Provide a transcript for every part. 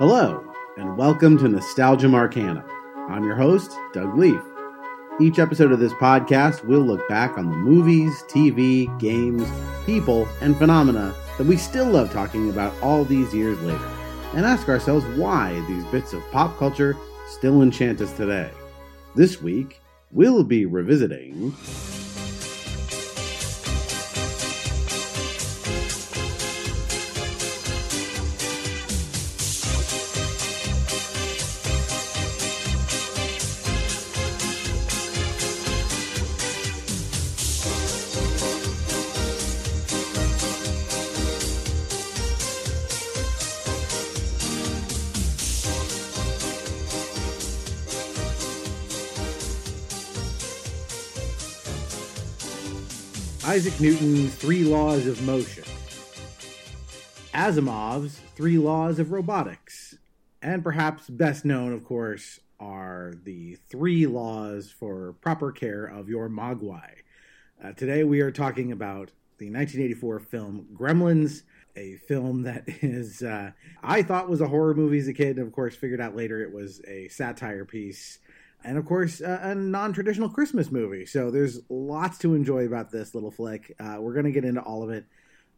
Hello, and welcome to Nostalgium Arcanum. I'm your host, Doug Leaf. Each episode of this podcast, we'll look back on the movies, TV, games, people, and phenomena that we still love talking about all these years later, and ask ourselves why these bits of pop culture still enchant us today. This week, we'll be revisiting. Isaac Newton's Three Laws of Motion, Asimov's Three Laws of Robotics, and perhaps best known, of course, are the three laws for proper care of your Mogwai. Uh, today we are talking about the 1984 film Gremlins, a film that is, uh, I thought was a horror movie as a kid, and of course figured out later it was a satire piece and of course uh, a non-traditional christmas movie. So there's lots to enjoy about this little flick. Uh, we're going to get into all of it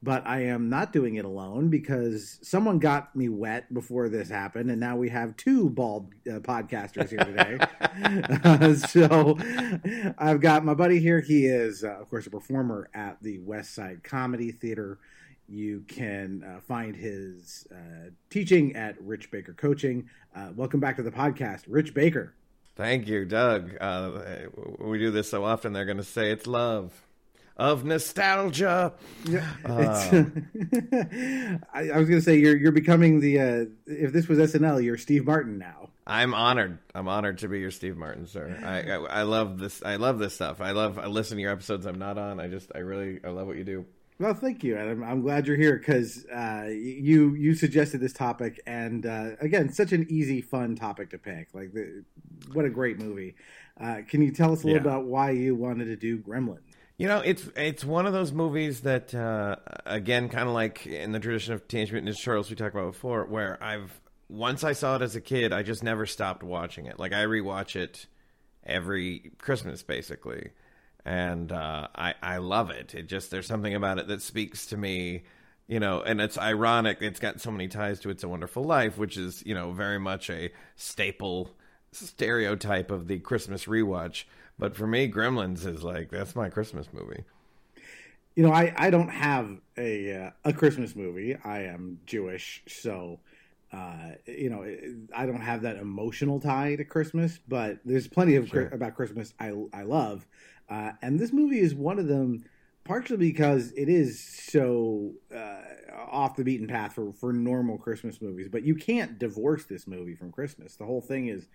but i am not doing it alone because someone got me wet before this happened and now we have two bald uh, podcasters here today. Uh, so i've got my buddy here. He is uh, of course a performer at the west side comedy theater. You can uh, find his teaching at rich baker coaching. Welcome back to the podcast rich baker Thank you, Doug. Uh, we do this so often, they're going to say it's love of nostalgia. Yeah, uh, I, I, was going to say you're you're becoming the. Uh, if this was SNL, you're Steve Martin now. I'm honored. I'm honored to be your Steve Martin, sir. I, I, I love this. I love this stuff. I love. I listen to your episodes. I'm not on. I just. I really. I love what you do. Well, thank you, and I'm, I'm glad you're here because uh, you you suggested this topic, and uh, again, such an easy, fun topic to pick. Like, the, what a great movie! Uh, can you tell us a little yeah. about why you wanted to do Gremlins? You know, it's it's one of those movies that, uh, again, kind of like in the tradition of Teenage Mutant Ninja Turtles we talked about before, where I've once I saw it as a kid, I just never stopped watching it. Like I rewatch it every Christmas, basically and uh, I I love it. It just there's something about it that speaks to me, you know. And it's ironic. It's got so many ties to It's a Wonderful Life, which is you know very much a staple stereotype of the Christmas rewatch. But for me, Gremlins is like that's my Christmas movie. You know, I, I don't have a uh, a Christmas movie. I am Jewish, so uh, you know, I don't have that emotional tie to Christmas. But there's plenty of sure. about Christmas I I love. Uh, and this movie is one of them, partially because it is so uh, off the beaten path for, for normal Christmas movies. But you can't divorce this movie from Christmas. The whole thing is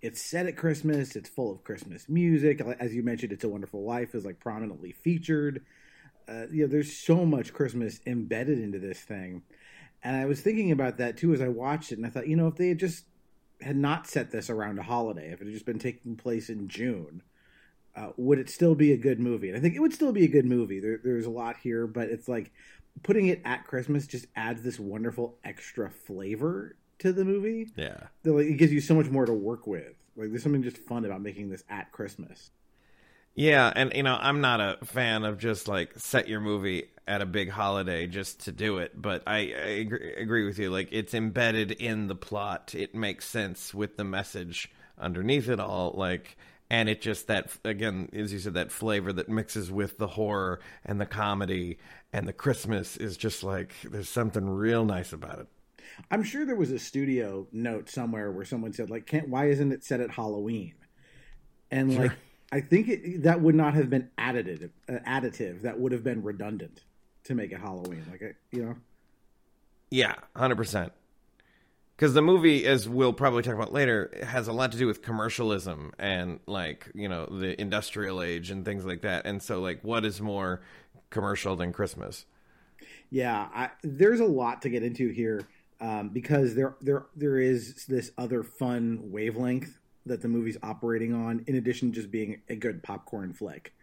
it's set at Christmas. It's full of Christmas music. As you mentioned, "It's a Wonderful Life" is like prominently featured. Uh, you know, there's so much Christmas embedded into this thing, and I was thinking about that too as I watched it, and I thought, you know, if they had just had not set this around a holiday, if it had just been taking place in June, uh, would it still be a good movie? And I think it would still be a good movie. There, there's a lot here, but it's like putting it at Christmas just adds this wonderful extra flavor to the movie. Yeah, that, like, it gives you so much more to work with. Like there's something just fun about making this at Christmas. Yeah, and you know, I'm not a fan of just like set your movie at a big holiday just to do it, but I, I agree, agree with you. Like it's embedded in the plot. It makes sense with the message underneath it all. Like and it just that again as you said that flavor that mixes with the horror and the comedy and the christmas is just like there's something real nice about it. I'm sure there was a studio note somewhere where someone said like can't why isn't it set at halloween? And sure. like i think it, that would not have been additive uh, additive that would have been redundant to make it halloween. Like you know? Yeah 100% because the movie, as we'll probably talk about later, has a lot to do with commercialism and like you know the industrial age and things like that. And so, like, what is more commercial than Christmas? Yeah, I, there's a lot to get into here um, because there there there is this other fun wavelength that the movie's operating on, in addition to just being a good popcorn flick.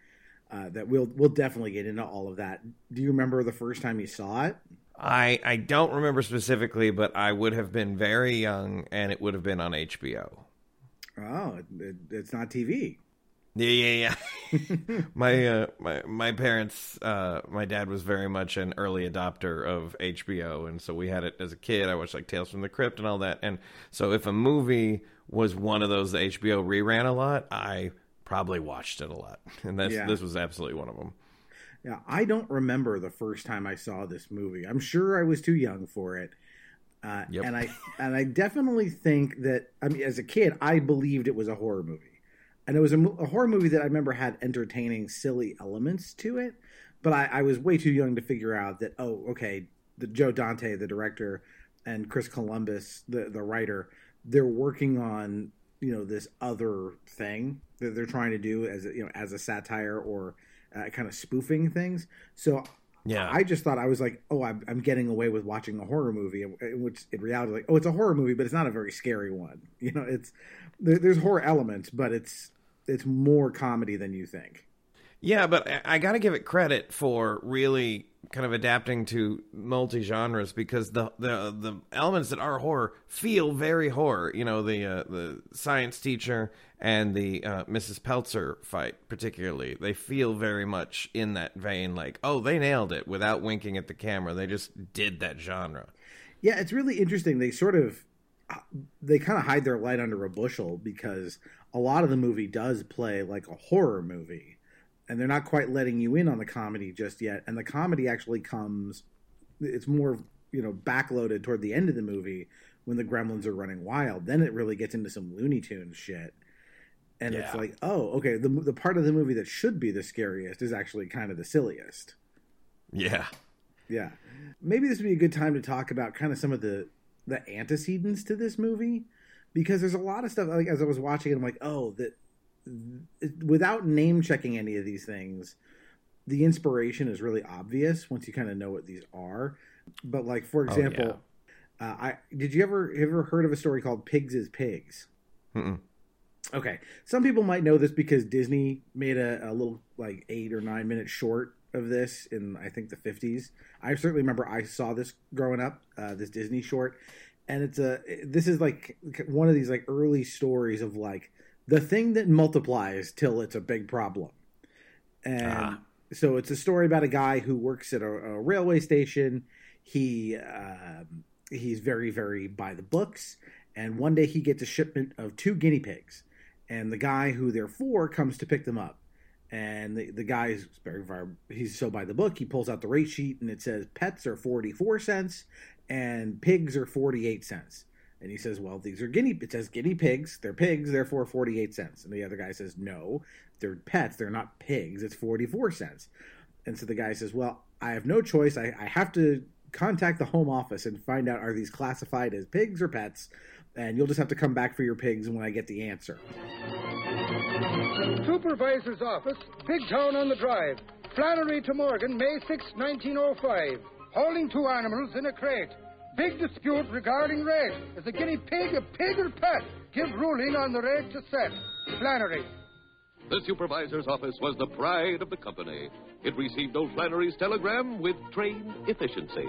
uh, that we'll we'll definitely get into all of that. Do you remember the first time you saw it? I I don't remember specifically, but I would have been very young, and it would have been on HBO. Oh, it, it, it's not TV. Yeah, yeah, yeah. my uh, my my parents, uh, my dad was very much an early adopter of HBO, and so we had it as a kid. I watched like Tales from the Crypt and all that, and so if a movie was one of those that HBO reran a lot, I probably watched it a lot, and that's Yeah. this was absolutely one of them. Yeah, I don't remember the first time I saw this movie. I'm sure I was too young for it. Uh, Yep. And I and I definitely think that I mean, as a kid, I believed it was a horror movie, and it was a, a horror movie that I remember had entertaining, silly elements to it. But I, I was way too young to figure out that oh, okay, the Joe Dante, the director, and Chris Columbus, the the writer, they're working on you know this other thing that they're trying to do as you know as a satire or uh, kind of spoofing things. So Yeah, I just thought I was like, oh, I'm, I'm getting away with watching a horror movie, which in reality, like, oh, it's a horror movie, but it's not a very scary one. You know, it's there, there's horror elements, but it's it's more comedy than you think. Yeah, but I- got to give it credit for really kind of adapting to multi genres because the, the the elements that are horror feel very horror. You know, the uh, the science teacher and the uh, Mrs. Peltzer fight, particularly, they feel very much in that vein. Like, oh, they nailed it without winking at the camera. They just did that genre. Yeah, it's really interesting. They sort of they kind of hide their light under a bushel because a lot of the movie does play like a horror movie, and they're not quite letting you in on the comedy just yet. And the comedy actually comes; it's more you know backloaded toward the end of the movie when the gremlins are running wild. Then it really gets into some Looney Tunes shit. And it's like, oh, okay. The the part of the movie that should be the scariest is actually kind of the silliest. Yeah. Yeah. Maybe this would be a good time to talk about kind of some of the the antecedents to this movie because there's a lot of stuff like as I was watching it I'm like, "Oh, that without name checking any of these things, the inspiration is really obvious once you kind of know what these are." But like for Oh, example, uh, I did you ever ever heard of a story called Pigs is Pigs? Mm-mm. Okay, some people might know this because Disney made a, a little like eight or nine minute short of this in I think the fifties. I certainly remember I saw this growing up, uh, this Disney short, and it's a this is like one of these like early stories of like the thing that multiplies till it's a big problem, and Ah. so it's a story about a guy who works at a, a railway station. He um, he's very very by the books, and one day he gets a shipment of two guinea pigs and the guy who they're for comes to pick them up. And the, the guy is very, very, he's so by the book. He pulls out the rate sheet and it says pets are 44 cents and pigs are 48 cents. And he says, well, these are guinea, it says guinea pigs. They're pigs, therefore 48 cents. And the other guy says, no, they're pets. They're not pigs. It's 44 cents. And so the guy says, well, I have no choice. I, I have to contact the home office and find out are these classified as pigs or pets? And you'll just have to come back for your pigs when I get the answer. Supervisor's office, Big Town on the Drive. Flannery to Morgan, May 6, 1905. Holding two animals in a crate. Big dispute regarding rate. Is a guinea pig a pig or pet? Give ruling on the rate to set. Flannery. The supervisor's office was the pride of the company. It received old Flannery's telegram with trained efficiency.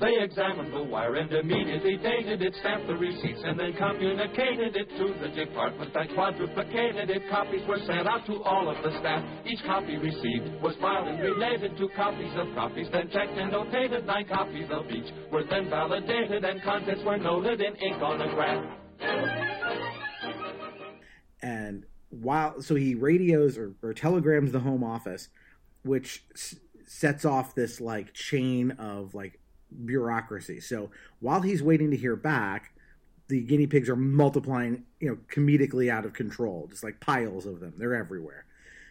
They examined the wire and immediately dated it, stamped the receipts, and then communicated it to the department that quadruplicated it. Copies were sent out to all of the staff. Each copy received was filed and related to copies of copies, then checked and notated. Nine copies of each were then validated, and contents were noted in ink on a graph. and while so he radios or, or telegrams the home office which s- sets off this like chain of like bureaucracy. So while he's waiting to hear back the guinea pigs are multiplying you know comedically out of control just like piles of them. They're everywhere.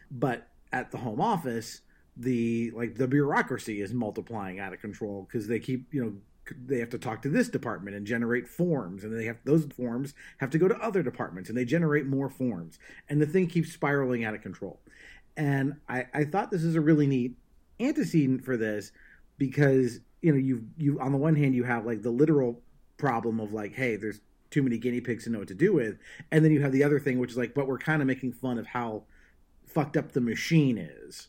But at the home office the like the bureaucracy is multiplying out of control because they keep you know they have to talk to this department and generate forms and they have those forms have to go to other departments and they generate more forms and the thing keeps spiraling out of control. And i i thought this is a really neat antecedent for this because you know you you on the one hand you have like the literal problem of like hey there's too many guinea pigs to know what to do with and then you have the other thing which is like but we're kind of making fun of how fucked up the machine is,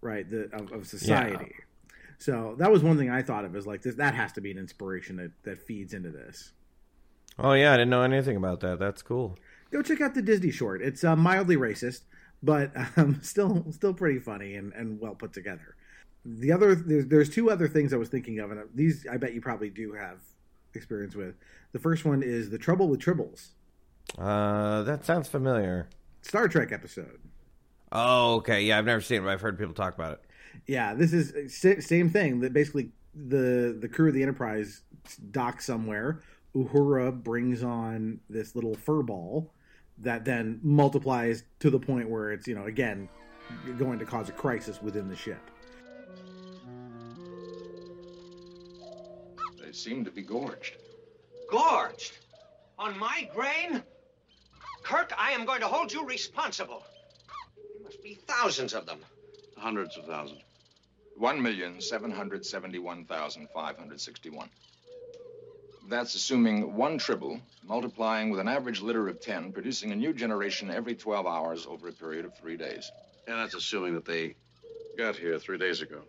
right? The of, of society. So that was one thing I thought of is like this. That has to be an inspiration that that feeds into this. Oh yeah, I didn't know anything about that. That's cool. Go check out the Disney short. It's uh, mildly racist, but um, still still pretty funny and, and well put together. The other there's, there's two other things I was thinking of, and these I bet you probably do have experience with. The first one is the Trouble with Tribbles, Uh, that sounds familiar. Star Trek episode. Oh, okay. Yeah, I've never seen it, but I've heard people talk about it. Yeah, this is same thing. That basically the the crew of the Enterprise dock somewhere. Uhura brings on this little fur ball that then multiplies to the point where it's you know again going to cause a crisis within the ship. They seem to be gorged. Gorged? On my grain? Kirk, I am going to hold you responsible. There must be thousands of them. Hundreds of thousands. One million seven hundred seventy-one thousand five hundred sixty-one. That's assuming one tribble, multiplying with an average litter of ten, producing a new generation every 12 hours over a period of three days. And that's assuming that they got here three days ago.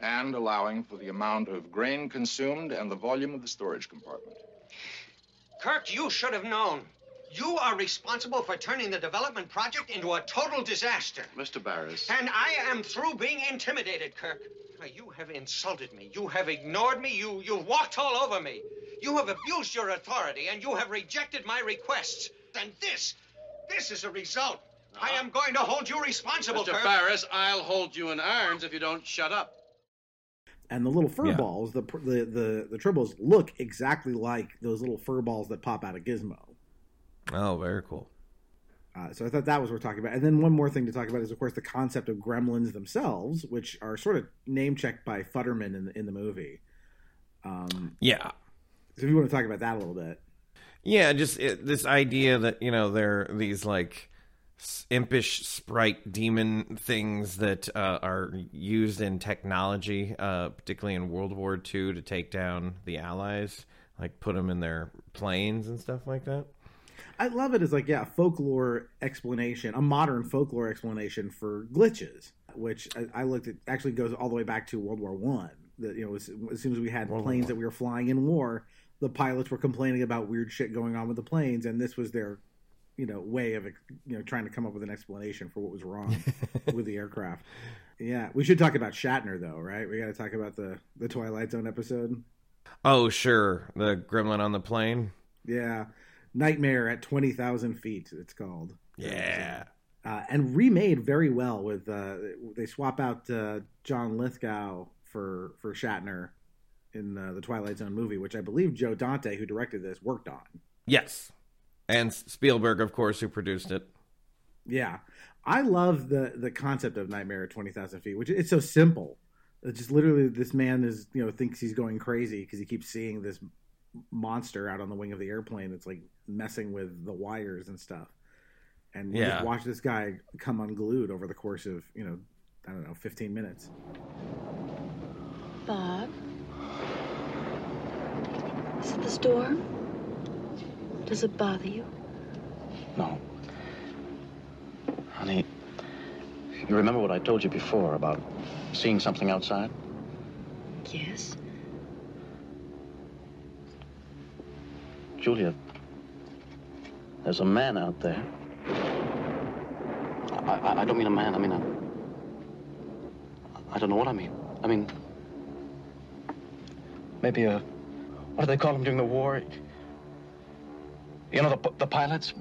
And allowing for the amount of grain consumed and the volume of the storage compartment. Kirk, you should have known. You are responsible for turning the development project into a total disaster. Mr. Barris. And I am through being intimidated, Kirk. You have insulted me. You have ignored me. You, you've walked all over me. You have abused your authority, and you have rejected my requests. And this, this is a result. I uh-huh. am going to hold you responsible, Mr. Kirk. Barris, I'll hold you in irons if you don't shut up. And the little fur Yeah. balls, the, the the the tribbles look exactly like those little fur balls that pop out of Gizmo. Oh, very cool. Uh, so I thought that was worth talking about. And then one more thing to talk about is, of course, the concept of gremlins themselves, which are sort of name checked by Futterman in the, in the movie. Um, Yeah. so if you want to talk about that a little bit, Yeah, just it, this idea that you know they're these like impish sprite demon things that uh, are used in technology, uh, particularly in World War II, to take down the Allies, like put them in their planes and stuff like that. I love it as like yeah, folklore explanation, a modern folklore explanation for glitches, which I, I looked at actually goes all the way back to World War One. That you know, as, as soon as we had planes that we were flying in war, the pilots were complaining about weird shit going on with the planes, and this was their you know way of you know trying to come up with an explanation for what was wrong with the aircraft. Yeah, we should talk about Shatner though, right? We got to talk about the the Twilight Zone episode. Oh, sure, the gremlin on the plane. Yeah, Nightmare at twenty thousand feet. It's called. Yeah. uh, and remade very well with uh, they swap out uh, John Lithgow for for Shatner in uh, the Twilight Zone movie, which I believe Joe Dante, who directed this, worked on. Yes, and Spielberg, of course, who produced it. Yeah, I love the the concept of Nightmare at twenty thousand feet, which it's so simple. It's just literally this man is you know thinks he's going crazy because he keeps seeing this monster out on the wing of the airplane that's like messing with the wires and stuff. And Yeah. just watch this guy come unglued over the course of you know I don't know fifteen minutes. Bob? Is it the storm? Does it bother you? No. Honey, you remember what I told you before about seeing something outside? Yes. Julia, there's a man out there. I, I, I don't mean a man, I mean a. I don't know what I mean. I mean. Maybe a. What do they call them during the war? You know, the, the pilots?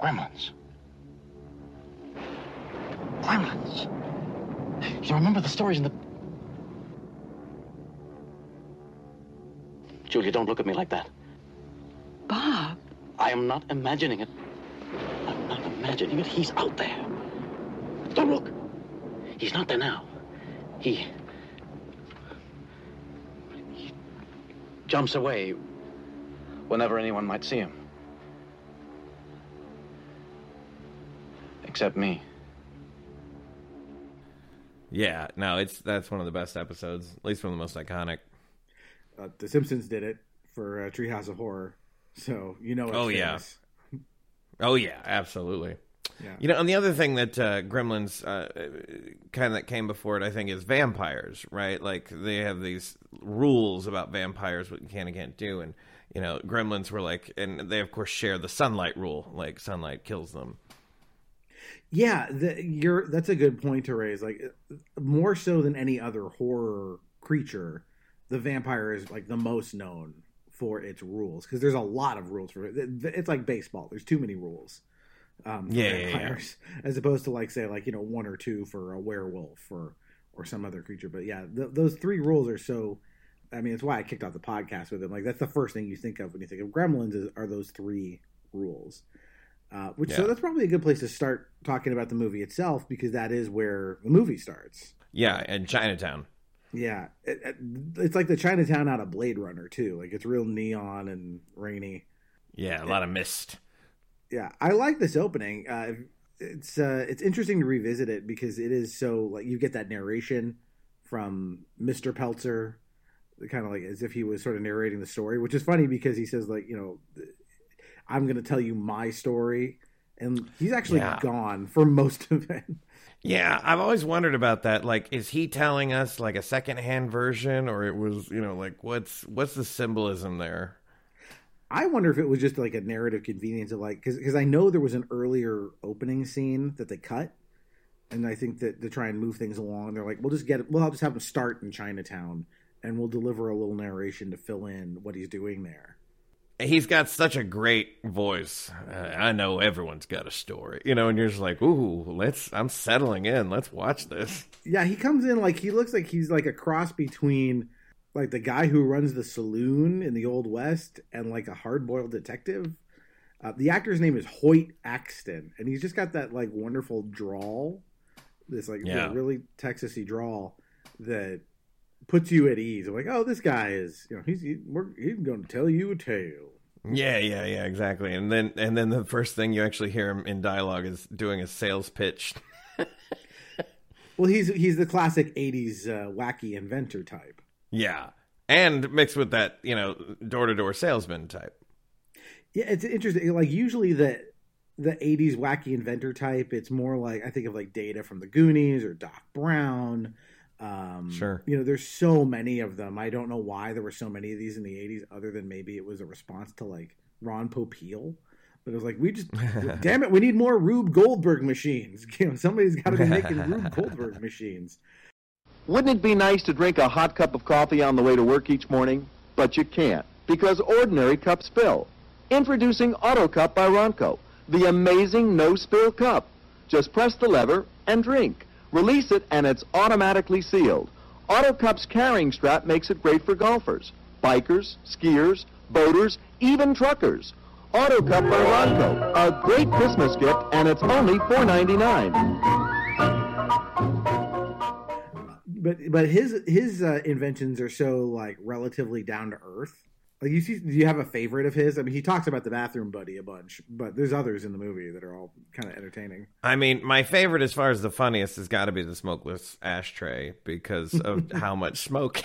Gremlins. Gremlins. You remember the stories in the. Julia, don't look at me like that. Bob? I am not imagining it. I'm not imagining it. He's out there. Don't look. He's not there now. He. He jumps away whenever anyone might see him. Except me. Yeah, no, it's that's one of the best episodes, at least one of the most iconic. Uh, the Simpsons did it for uh, Treehouse of Horror, so you know. It's Oh, yeah. Oh yeah, absolutely. Yeah. You know, and the other thing that uh, Gremlins uh, kind of that came before it, I think, is vampires, right? Like they have these rules about vampires, what you can and can't do, and you know, Gremlins were like, and they of course share the sunlight rule, like sunlight kills them. Yeah, the, you're that's a good point to raise. Like more so than any other horror creature, the vampire is like the most known for its rules because there's a lot of rules for it. It's like baseball. There's too many rules. Um, for Yeah, yeah, yeah. as opposed to like say like you know one or two for a werewolf or or some other creature. But yeah, th- those three rules are so. I mean, it's why I kicked off the podcast with them. Like that's the first thing you think of when you think of Gremlins is, are those three rules. Uh, which so that's probably a good place to start talking about the movie itself because that is where the movie starts. Yeah, and Chinatown. Yeah, it, it- it's like the Chinatown out of Blade Runner too. Like it's real neon and rainy. Yeah, a lot of mist. Yeah, I like this opening. Uh, it's uh, it's interesting to revisit it because it is so like you get that narration from Mr. Peltzer, kind of like as if he was sort of narrating the story, which is funny because he says like you know, I'm going to tell you my story, and he's actually Yeah. gone for most of it. Yeah, I've always wondered about that. Like, is he telling us like a secondhand version, or it was, you know, like what's what's the symbolism there? I wonder if it was just like a narrative convenience of like because I know there was an earlier opening scene that they cut, and I think that to try and move things along, they're like, we'll just get we'll just have them start in Chinatown, and we'll deliver a little narration to fill in what he's doing there. He's got such a great voice. Uh, I know everyone's got a story, you know, and you're just like, ooh, let's. I'm settling in. Let's watch this. Yeah, he comes in like he looks like he's like a cross between like the guy who runs the saloon in the old west and like a hard boiled detective. Uh, the actor's name is Hoyt Axton, and he's just got that like wonderful drawl, this like Yeah. really Texasy drawl that puts you at ease. I'm like, oh, this guy is, you know, he's he, he's going to tell you a tale. Yeah, yeah, yeah, exactly. And then and then the first thing you actually hear him in dialogue is doing a sales pitch. Well, he's he's the classic '80s uh, wacky inventor type. Yeah, and mixed with that, you know, door to door salesman type. Yeah, it's interesting. Like usually the the '80s wacky inventor type, it's more like I think of like Data from the Goonies or Doc Brown. Um, Sure. You know, there's so many of them. I don't know why there were so many of these in the '80s, other than maybe it was a response to like Ron Popeil. But it was like we just, damn it, we need more Rube Goldberg machines. You know, somebody's got to be making Rube Goldberg machines. Wouldn't it be nice to drink a hot cup of coffee on the way to work each morning? But you can't, because ordinary cups spill. Introducing Auto Cup by Ronco, the amazing no-spill cup. Just press the lever and drink. Release it and it's automatically sealed. Auto Cup's carrying strap makes it great for golfers, bikers, skiers, boaters, even truckers. Auto Cup by Ronco, a great Christmas gift, and it's only $4.99. but but his his uh, inventions are so like relatively down to earth. Like you see, do you have a favorite of his? I mean, he talks about the bathroom buddy a bunch, but there's others in the movie that are all kind of entertaining. I mean, my favorite as far as the funniest has got to be the smokeless ashtray because of how much smoke.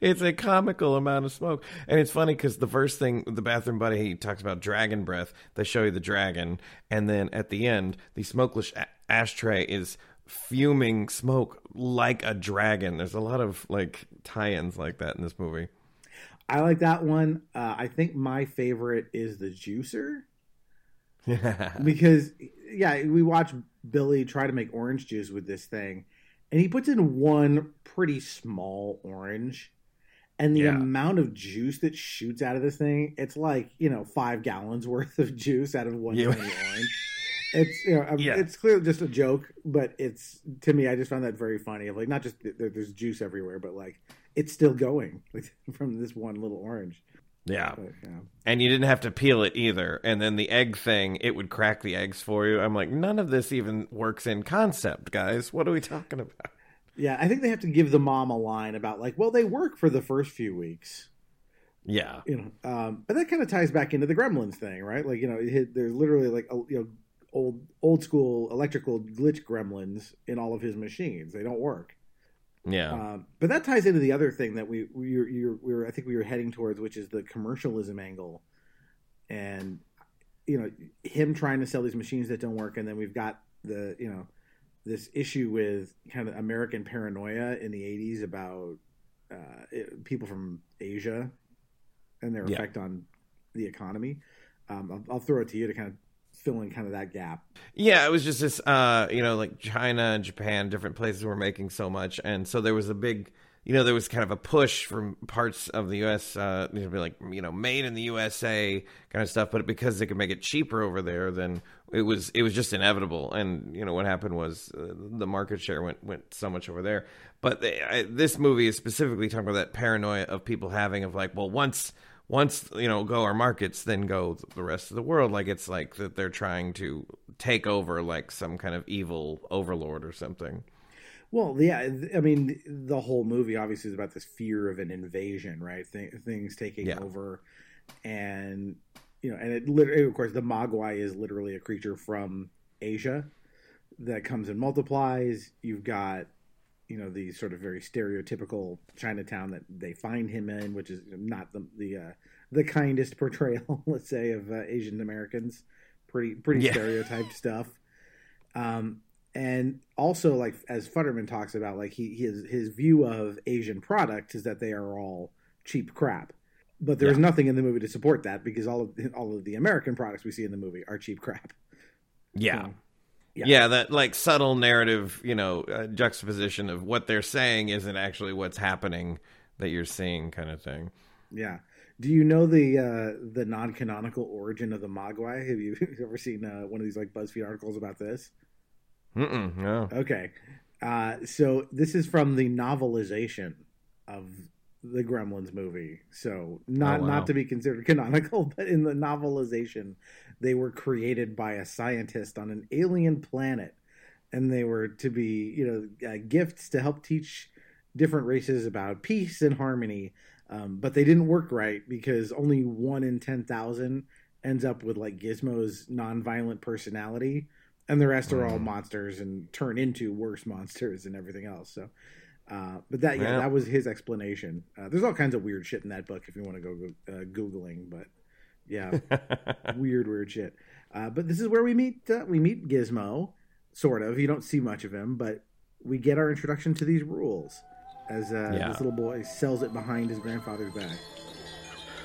it's a comical amount of smoke, and it's funny because the first thing the bathroom buddy he talks about dragon breath. They show you the dragon, and then at the end, the smokeless a- ashtray is fuming smoke like a dragon. There's a lot of like tie-ins like that in this movie. I like that one. Uh, I think my favorite is the juicer because yeah, we watch Billy try to make orange juice with this thing, and he puts in one pretty small orange, and the Yeah. amount of juice that shoots out of this thing, it's like you know five gallons worth of juice out of one Yeah. tiny orange. It's you know um, Yeah. it's clearly just a joke, but it's to me I just found that very funny. Of like not just that there's juice everywhere, but like it's still going like, from this one little orange. Yeah. But, yeah. And you didn't have to peel it either. And then the egg thing, it would crack the eggs for you. I'm like, none of this even works in concept, guys. What are we talking about? Yeah, I think they have to give the mom a line about like, well, they work for the first few weeks, Yeah. you know. Um, but that kind of ties back into the Gremlins thing, right? Like, you know, it, there's literally like a, you know old old school electrical glitch Gremlins in all of his machines. They don't work. Yeah. Um, but that ties into the other thing that we we were, we were I think we were heading towards, which is the commercialism angle. And you know him trying to sell these machines that don't work, and then we've got the you know this issue with kind of American paranoia in the '80s about uh, it, people from Asia and their Yeah. effect on the economy. Um, I'll, I'll throw it to you to kind of fill in kind of that gap. Yeah, it was just this, uh, you know, like China and Japan, different places were making so much, and so there was a big, you know, there was kind of a push from parts of the U.S. Uh, to be like, you know, made in the USA kind of stuff, but because they could make it cheaper over there, then it was it was just inevitable. And you know what happened was uh, the market share went went so much over there. But they, I, this movie is specifically talking about that paranoia of people having of like, well, once once you know go our markets then go the rest of the world like it's like that they're trying to take over like some kind of evil overlord or something Well, yeah, I mean, the whole movie obviously is about this fear of an invasion, right? Th- things taking Yeah. over, and you know, and it literally, of course, the Mogwai is literally a creature from Asia that comes and multiplies. You've got, you know, the sort of very stereotypical Chinatown that they find him in, which is not the the uh, the kindest portrayal, let's say, of uh, Asian Americans. Pretty pretty Yeah. stereotyped stuff. Um, and also like as Futterman talks about, like he his his view of Asian product is that they are all cheap crap. But there's Yeah. nothing in the movie to support that because all of all of the American products we see in the movie are cheap crap. yeah So, yeah. that like subtle narrative you know uh, juxtaposition of what they're saying isn't actually what's happening that you're seeing kind of thing Yeah. Do you know the uh, the non canonical origin of the Mogwai? Have you ever seen uh, one of these like BuzzFeed articles about this? Mm-mm, no Okay. Uh, so this is from the novelization of the Gremlins movie. So not Oh, wow. not to be considered canonical, but in the novelization, they were created by a scientist on an alien planet, and they were to be you know uh, gifts to help teach different races about peace and harmony. Um, but they didn't work right because only one in ten thousand ends up with like Gizmo's nonviolent personality and the rest are all monsters and turn into worse monsters and everything else. So, uh, but that yeah, Yeah. that was his explanation. Uh, there's all kinds of weird shit in that book if you want to go go- uh, googling, but yeah, weird weird shit. Uh, but this is where we meet uh, we meet Gizmo, sort of. You don't see much of him, but we get our introduction to these rules as uh, Yeah. this little boy sells it behind his grandfather's back.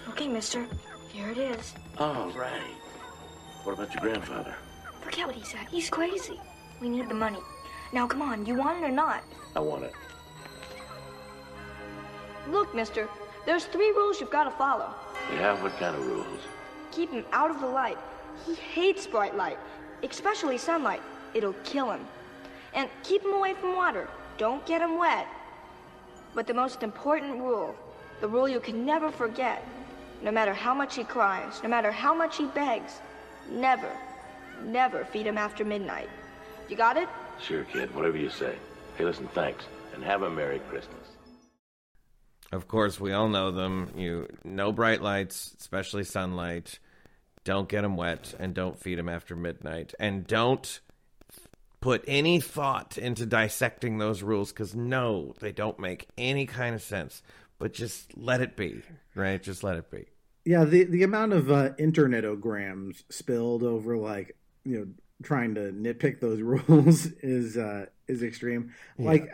Okay, mister. Here it is. All right. What about your grandfather? Forget what he said. He's crazy. We need the money. Now, come on. You want it or not? I want it. Look, mister. There's three rules you've got to follow. Yeah, what kind of rules? Keep him out of the light. He hates bright light, especially sunlight. It'll kill him. And keep him away from water. Don't get him wet. But the most important rule, the rule you can never forget, no matter how much he cries, no matter how much he begs, never, never feed him after midnight. You got it? Sure, kid. Whatever you say. Hey, listen, thanks. And have a Merry Christmas. Of course, we all know them. You no bright lights, especially sunlight. Don't get them wet, and don't feed them after midnight, and don't put any thought into dissecting those rules because no, they don't make any kind of sense. But just let it be, right? Just let it be. Yeah, the the amount of uh, internetograms spilled over like you know trying to nitpick those rules is uh, is extreme. Like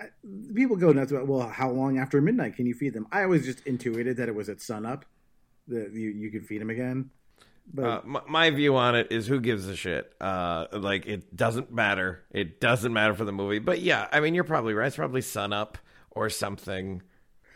people go nuts about well, how long after midnight can you feed them? I always just intuited that it was at sunup that you you could feed them again. But Uh, my, my view on it is who gives a shit. Uh, like it doesn't matter. It doesn't matter for the movie. But yeah, I mean, you're probably right. It's probably sun up or something.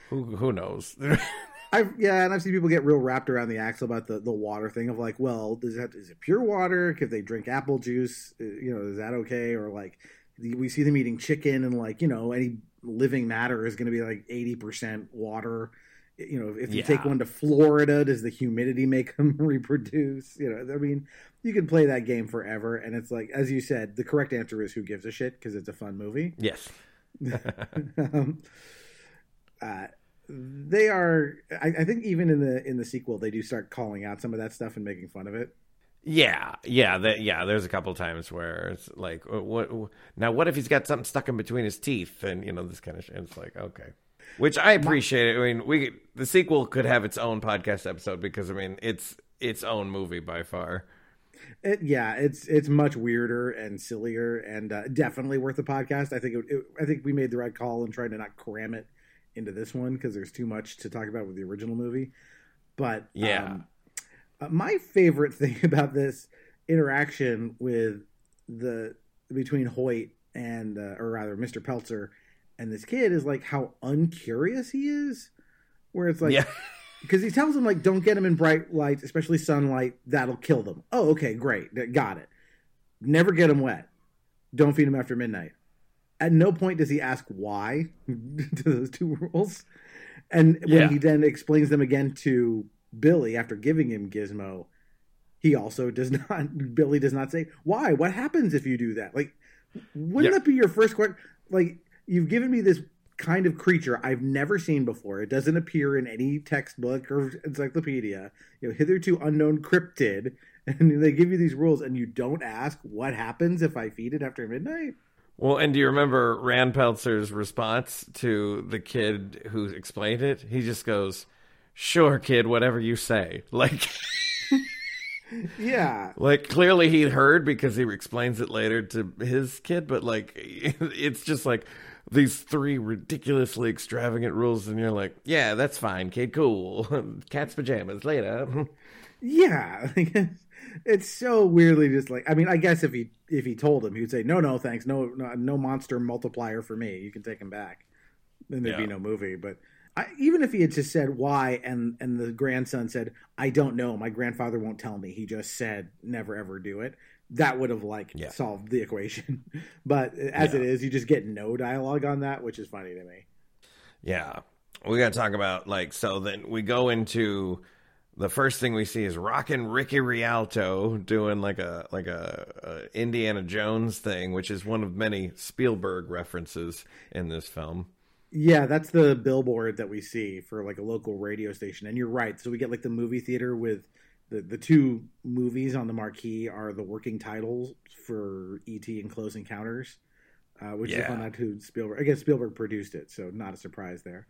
Who who knows? I've yeah, and I've seen people get real wrapped around the axle about the, the water thing of like, well, does that is it pure water? If they drink apple juice, uh, you know, is that okay? Or like, we see them eating chicken, and like, you know, any living matter is going to be like eighty percent water. You know, if you take one to Florida, does the humidity make them reproduce? You know, I mean, you can play that game forever, and it's like, as you said, the correct answer is who gives a shit because it's a fun movie yes. um, uh, they are. I, I think even in the in the sequel, they do start calling out some of that stuff and making fun of it. Yeah, yeah, that, yeah. There's a couple times where it's like, uh, what? Now, what if he's got something stuck in between his teeth, and you know this kind of shit. It's like, okay, which I appreciate. It i mean, we the sequel could have its own podcast episode because I mean, it's its own movie by far. It, yeah, it's it's much weirder and sillier, and uh, definitely worth the podcast. I think it, it, I think we made the right call in trying to not cram it into this one because there's too much to talk about with the original movie. But Yeah. um, uh, my favorite thing about this interaction with the between Hoyt and uh, or rather Mr. Peltzer and this kid is like how uncurious he is. Where it's like Yeah. because he tells him like don't get him in bright lights, especially sunlight. That'll kill them. Oh, okay, great, got it. Never get them wet. Don't feed them after midnight. At no point does he ask why to those two rules. And when Yeah. he then explains them again to Billy after giving him Gizmo, he also does not. Billy does not say why. What happens if you do that? Like, wouldn't Yeah. that be your first question? Like, you've given me this kind of creature I've never seen before. It doesn't appear in any textbook or encyclopedia. You know, hitherto unknown cryptid, and they give you these rules, and you don't ask what happens if I feed it after midnight. Well, and do you remember Rand Peltzer's response to the kid who explained it? He just goes, "Sure, kid, whatever you say." Like, Yeah, like clearly he heard because he explains it later to his kid, but like, it's just like these three ridiculously extravagant rules, and you're like, "Yeah, that's fine, kid. Cool. Cat's pajamas later." yeah. It's so weirdly just like. I mean, I guess if he if he told him, he would say, "No, no, thanks. No, no, no monster multiplier for me. You can take him back." Then there'd be no movie. But I, even if he had just said why, and and the grandson said, "I don't know. My grandfather won't tell me. He just said never ever do it." That would have like Yeah. solved the equation. but as Yeah. it is, you just get no dialogue on that, which is funny to me. Yeah. We got to talk about like so then we go into the first thing we see is rockin' Ricky Rialto doing like a like a, a Indiana Jones thing, which is one of many Spielberg references in this film. Yeah, that's the billboard that we see for like a local radio station. And you're right. So we get like the movie theater with the the two movies on the marquee are the working titles for ET and Close Encounters, uh, which is Yeah. fun out who Spielberg. I guess Spielberg produced it, so not a surprise there.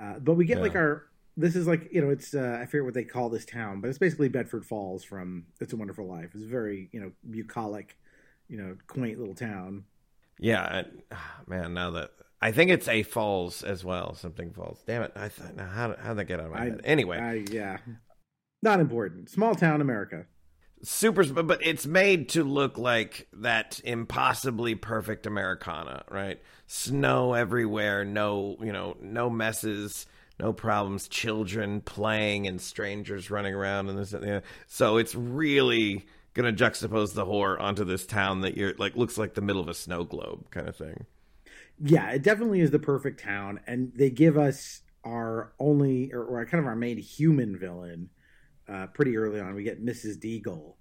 Uh, but we get like our. This is like you know it's uh, I forget what they call this town, but it's basically Bedford Falls from It's a Wonderful Life. It's a very you know bucolic, you know quaint little town. Yeah, and, ah, man, now that I think it's a falls as well, something falls. Damn it. I thought now how how did that get out of my I- head? Anyway, I, yeah, not important. Small town America. super but but it's made to look like that impossibly perfect americana right snow everywhere no you know no messes no problems children playing and strangers running around and this and that. so it's really gonna juxtapose the horror onto this town that you're like looks like the middle of a snow globe kind of thing Yeah, it definitely is the perfect town, and they give us our only or, or kind of our main human villain uh, pretty early on. We get Mrs. Deagle.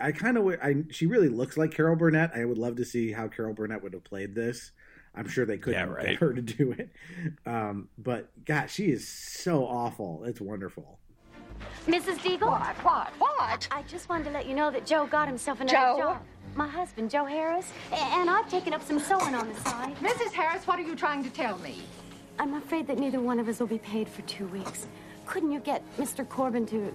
I kind of I she really looks like Carol Burnett. I would love to see how Carol Burnett would have played this. I'm sure they couldn't Yeah, right. get her to do it. Um, but God, she is so awful. It's wonderful. Mrs. Deagle? What? What? What? I just wanted to let you know that Joe got himself another Joe? job. My husband, Joe Harris, and I've taken up some sewing on the side. Mrs. Harris, what are you trying to tell me? I'm afraid that neither one of us will be paid for two weeks. Couldn't you get Mr. Corbin to,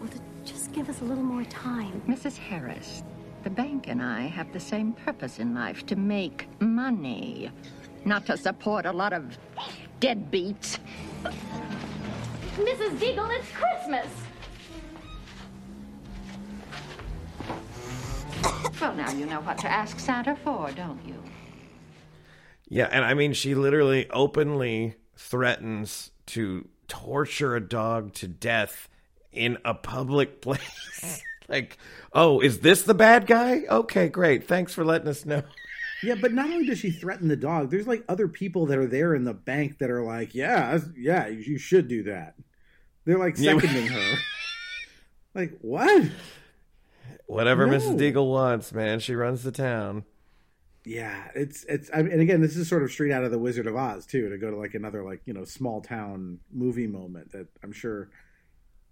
well, to just give us a little more time? Mrs. Harris, the bank and I have the same purpose in life to make money, not to support a lot of deadbeats. Mrs. Deagle, it's Christmas. Well, now you know what to ask Santa for, don't you? Yeah, and I mean, she literally openly threatens to torture a dog to death in a public place. Eh. like, oh, is this the bad guy? Okay, great. Thanks for letting us know. Yeah, but not only does she threaten the dog, there's like other people that are there in the bank that are like, yeah, yeah, you should do that. They're like seconding her. Like what? Whatever No. Mrs. Deagle wants, man. She runs the town. Yeah, it's it's. I mean, and again, this is sort of straight out of the Wizard of Oz too. To go to like another like you know small town movie moment that I'm sure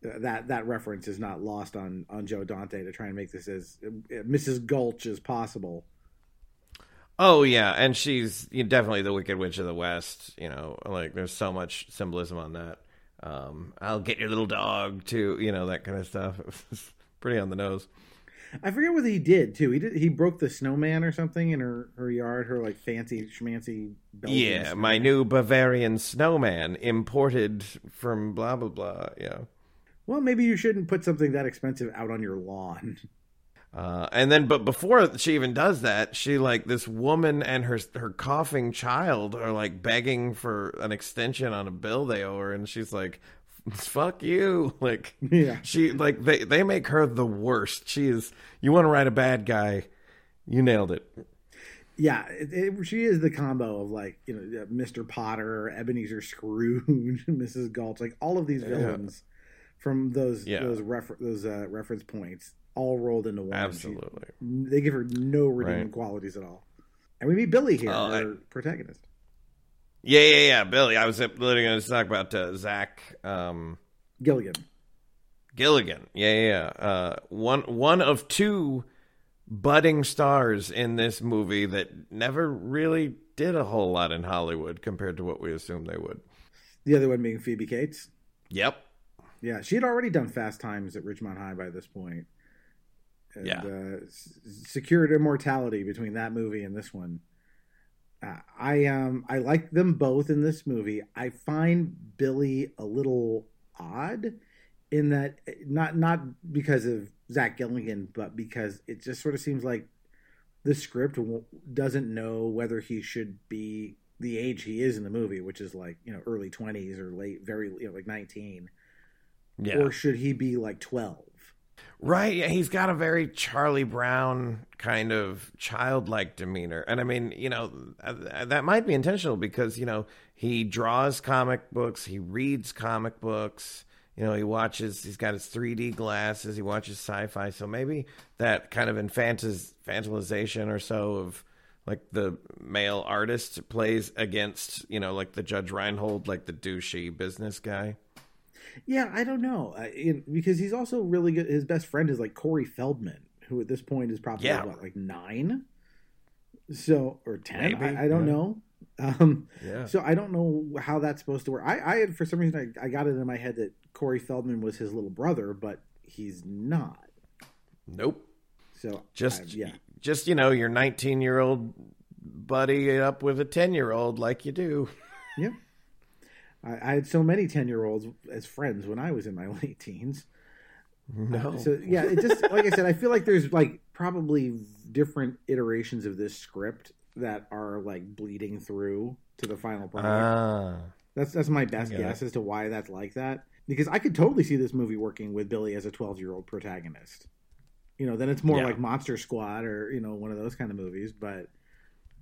that that reference is not lost on on Joe Dante to try and make this as uh, Mrs. Gulch as possible. Oh yeah, and she's definitely the Wicked Witch of the West. You know, like there's so much symbolism on that. Um, I'll get your little dog too. You know that kind of stuff. Pretty on the nose. I forget what he did too. He did he broke the snowman or something in her, her yard, her like fancy schmancy Belgian Yeah, snowman. my new Bavarian snowman imported from blah blah blah. Yeah. Well, maybe you shouldn't put something that expensive out on your lawn. Uh, and then, but before she even does that, she like this woman and her her coughing child are like begging for an extension on a bill they owe her, and she's like, "Fuck you!" Like, Yeah. she like they they make her the worst. She is. You want to write a bad guy? You nailed it. Yeah, it, it, she is the combo of like you know Mr. Potter, Ebenezer Scrooge, Mrs. Gulch, like all of these Yeah. From those Yeah. those refer- those uh, reference points all rolled into one. She- Absolutely. they give her no redeeming Right. qualities at all. And we meet Billy here, I- our protagonist. Yeah, yeah, yeah. Billy, I was literally going to talk about uh, Zach um, Galligan. Galligan. Yeah, yeah. yeah. Uh, one one of two budding stars in this movie that never really did a whole lot in Hollywood compared to what we assumed they would. The other one being Phoebe Cates. Yep. Yeah, she had already done Fast Times at Ridgemont High by this point. And, Yeah. uh, s- secured immortality between that movie and this one. Uh, I um I like them both in this movie. I find Billy a little odd in that not not because of Zach Galligan, but because it just sort of seems like the script w- doesn't know whether he should be the age he is in the movie, which is like you know early twenties or late, very you know, like nineteen, Yeah. or should he be like twelve? Right. Yeah, he's got a very Charlie Brown kind of childlike demeanor. And I mean, you know, uh, that might be intentional because, you know, he draws comic books, he reads comic books, you know, he watches, he's got his 3D glasses, he watches sci fi. So maybe that kind of infantilization or so of like the male artist plays against, you know, like the Judge Reinhold, like the douchey business guy. Yeah, I don't know uh, in, because he's also really good. His best friend is like Corey Feldman, who at this point is probably Yeah. what like nine, so or ten. I, I don't yeah. know. Um, Yeah. So I don't know how that's supposed to work. I, I had for some reason I, I got it in my head that Corey Feldman was his little brother, but he's not. Nope. So just I- yeah, just you know your 19 year old buddy up with a 10 year old like you do yeah. I, I had so many ten year olds as friends when I was in my late teens. no So yeah, it just like I said, I feel like there's like probably different iterations of this script that are like bleeding through to the final product. ah that's that's my best it. guess as to why that's like that. Because I could totally see this movie working with Billy as a 12 year old protagonist. You know, then it's more Yeah. like Monster Squad or you know one of those kind of movies, but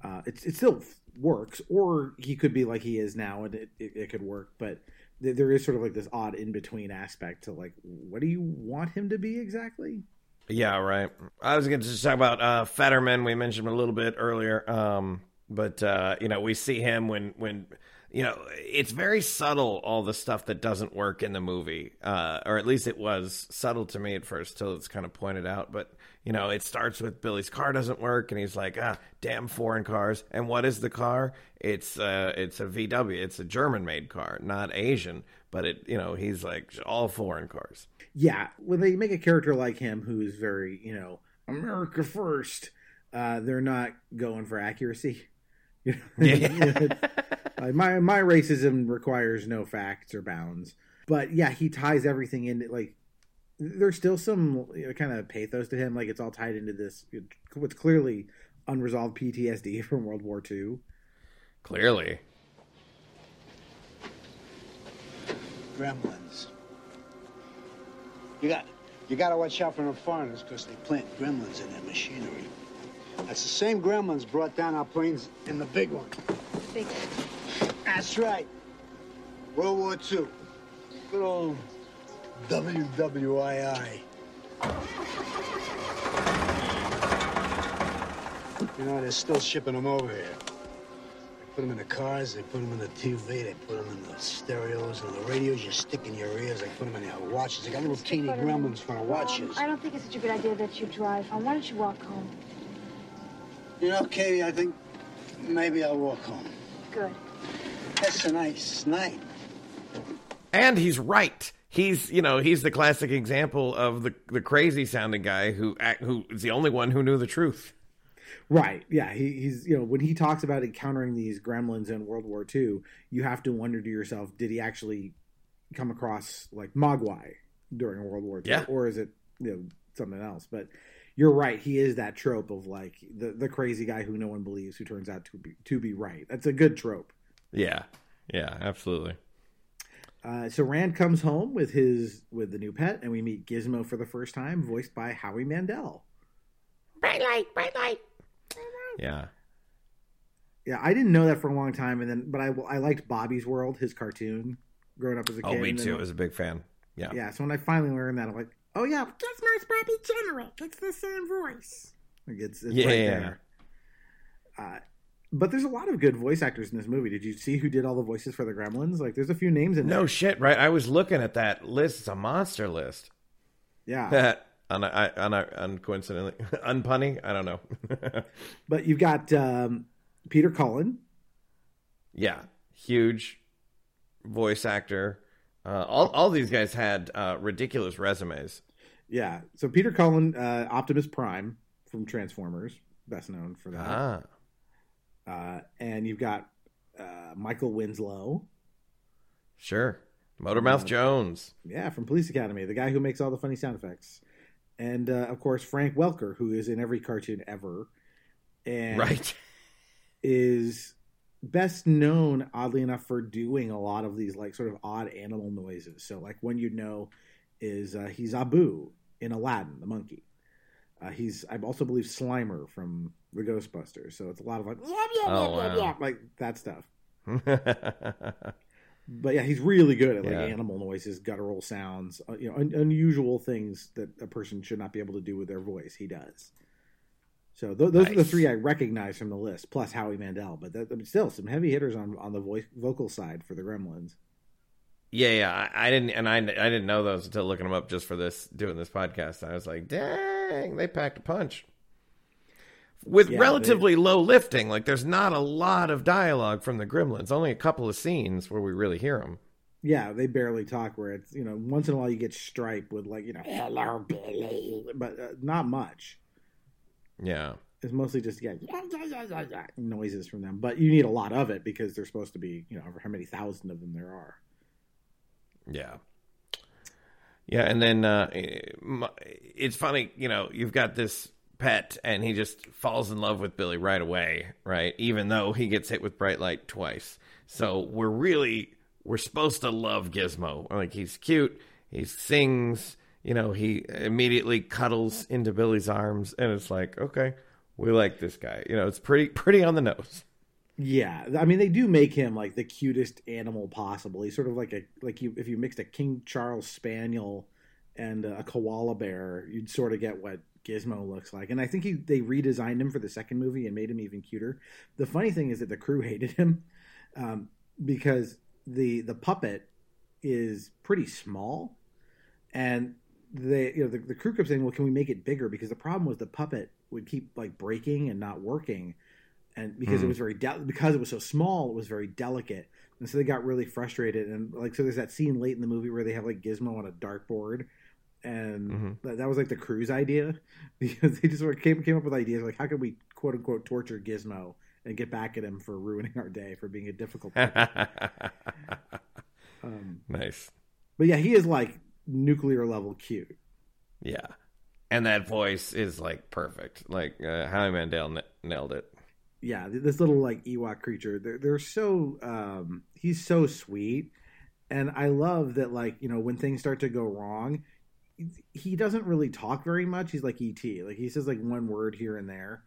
uh, it it still works. Or he could be like he is now, and it, it, it could work. But th- there is sort of like this odd in between aspect to like, what do you want him to be exactly? yeah right i was going to just talk about uh futterman we mentioned him a little bit earlier um but uh you know we see him when when you know it's very subtle all the stuff that doesn't work in the movie uh or at least it was subtle to me at first till it's kind of pointed out but you know it starts with billy's car doesn't work and he's like ah damn foreign cars and what is the car it's uh it's a vw it's a german made car not asian but it you know he's like all foreign cars Yeah, when they make a character like him who's very, you know, America first, uh, they're not going for accuracy. You know, Yeah. like my my racism requires no facts or bounds. But yeah, he ties everything in. Like there's still some you know, kind of pathos to him. Like it's all tied into this what's clearly unresolved PTSD from World War II. clearly Gremlins. You got you got to watch out for the foreigners because they plant gremlins in their machinery. That's the same gremlins brought down our planes in the big one. Big. That's right. World War II. Good old WWII. You know, they're still shipping them over here. They put them in the cars, they put them in the TV, they put them in the stereos and the radios you stick in your ears, they put them in your watches. They got little teeny gremlins for the watches. Um, I don't think it's such a good idea that you drive. Um, why don't you walk home? You know, Katie, I think maybe I'll walk home. Good. That's a nice night. And he's right. He's you know he's the classic example of the the crazy sounding guy who who is the only one who knew the truth. Right. Yeah. He, he's you know when he talks about encountering these gremlins in World War II, you have to wonder to yourself, did he actually come across like Mogwai during World War II, Yeah. or is it you know something else? But you're right. He is that trope of like the the crazy guy who no one believes who turns out to be to be right. That's a good trope. Yeah, yeah, absolutely. Uh, so Rand comes home with his with the new pet, and we meet Gizmo for the first time, voiced by Howie Mandel. Bright light, bright light. Yeah, Yeah, I didn't know that for a long time, and then but I I liked Bobby's World, his cartoon, growing up as a kid. oh, me too. I was a big fan. Yeah, Yeah, so when I finally learned that, I'm like, oh yeah, Gizmo's Bobby Generic. It's the same voice. like, it's, it's Yeah. right there. Uh, but there's a lot of good voice actors in this movie. Did you see who did all the voices for the Gremlins? Like, there's a few names in No there. shit, right? I was looking at that list. It's a monster list. Yeah, un, I, un, uncoincidentally, unpunny. I don't know. but you've got um, Peter Cullen. yeah, huge voice actor. Uh, all all these guys had uh, ridiculous resumes. Yeah, so Peter Cullen, uh, Optimus Prime from Transformers, best known for that. Ah, Uh, and you've got uh, Michael Winslow. sure. Motormouth Jones. Yeah, from Police Academy, the guy who makes all the funny sound effects. And uh, of course, Frank Welker, who is in every cartoon ever. And Right. is best known, oddly enough, for doing a lot of these like sort of odd animal noises. So, like one you'd know is uh, he's Abu in Aladdin, the monkey. Uh, he's I also believe Slimer from the Ghostbusters. So it's a lot of like Yep, yep, Oh, yep, yep, wow. yep. like that stuff. But yeah, he's really good at like Yeah. animal noises, guttural sounds, uh, you know, un- unusual things that a person should not be able to do with their voice. He does. So th- those are the three I recognize from the list, plus Howie Mandel. But that, but still, some heavy hitters on on the voice vocal side for the Gremlins. Yeah, yeah. I, I didn't, and I, I didn't know those until looking them up just for this doing this podcast. I was like, dang, they packed a punch with Yeah, relatively low lifting. Like, there's not a lot of dialogue from the Gremlins. Only a couple of scenes where we really hear them. Yeah, they barely talk. Where it's you know once in a while you get Stripe with like you know hello Billy, but uh, not much. Yeah, It's mostly just yeah, noises from them. But you need a lot of it because there's supposed to be you know how many thousand of them there are. Yeah, yeah. And then uh, it's funny, you know, you've got this pet, and he just falls in love with Billy right away, right? Even though he gets hit with bright light twice. So we're really we're supposed to love Gizmo. Like he's cute, he sings, you know, he immediately cuddles into Billy's arms, and it's like, okay, we like this guy. You know, it's pretty pretty on the nose. Yeah, I mean they do make him like the cutest animal possible. He's sort of like a like you if you mixed a King Charles Spaniel and a koala bear, you'd sort of get what Gizmo looks like. And I think he they redesigned him for the second movie and made him even cuter. The funny thing is that the crew hated him um, because the the puppet is pretty small, and they you know the, the crew kept saying, "Well, can we make it bigger?" Because the problem was the puppet would keep like breaking and not working and because it Hmm. was very de- because it was so small, it was very delicate, and so they got really frustrated. And like, so there's that scene late in the movie where they have like Gizmo on a dartboard, and Mhm. that, that was like the crew's idea because they just sort of came came up with ideas like how can we quote unquote torture Gizmo and get back at him for ruining our day for being a difficult. um, nice. but yeah, he is like nuclear level cute. Yeah. And that voice is like perfect. Like uh, Howie Mandel n- nailed it. Yeah, this little like Ewok creature. They're they're so um he's so sweet, and I love that like you know when things start to go wrong, he doesn't really talk very much. He's like ET, like he says like one word here and there,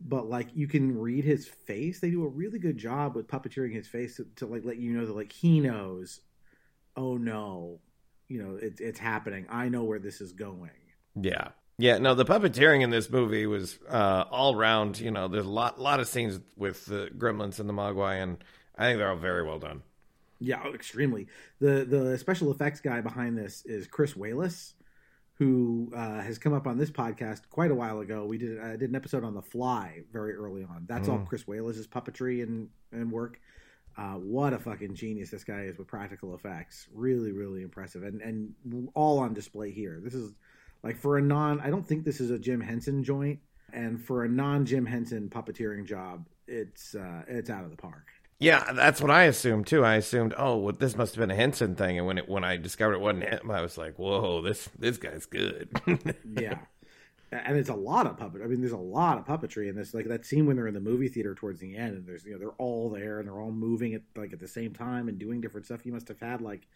but like you can read his face. They do a really good job with puppeteering his face to, to like let you know that like he knows. Oh no, you know it's it's happening. I know where this is going. Yeah. Yeah, no, the puppeteering in this movie was uh, all round. You know, there's a lot, lot of scenes with the Gremlins and the Mogwai, and I think they're all very well done. Yeah, oh, extremely. The the special effects guy behind this is Chris Walas, who uh, has come up on this podcast quite a while ago. We did I did an episode on The Fly very early on. That's all Mm. Chris Walas's puppetry and and work. Uh, what a fucking genius this guy is with practical effects. Really, really impressive, and and all on display here. This is like for a non. I don't think this is a Jim Henson joint, and for a non Jim Henson puppeteering job, it's uh, it's out of the park. Yeah, that's what I assumed too. I assumed, oh, well, this must have been a Henson thing, and when it when I discovered it wasn't him, I was like, whoa, this this guy's good. yeah, and it's a lot of puppet. I mean, there's a lot of puppetry in this. Like that scene when they're in the movie theater towards the end, and there's you know they're all there and they're all moving at like at the same time and doing different stuff. You must have had like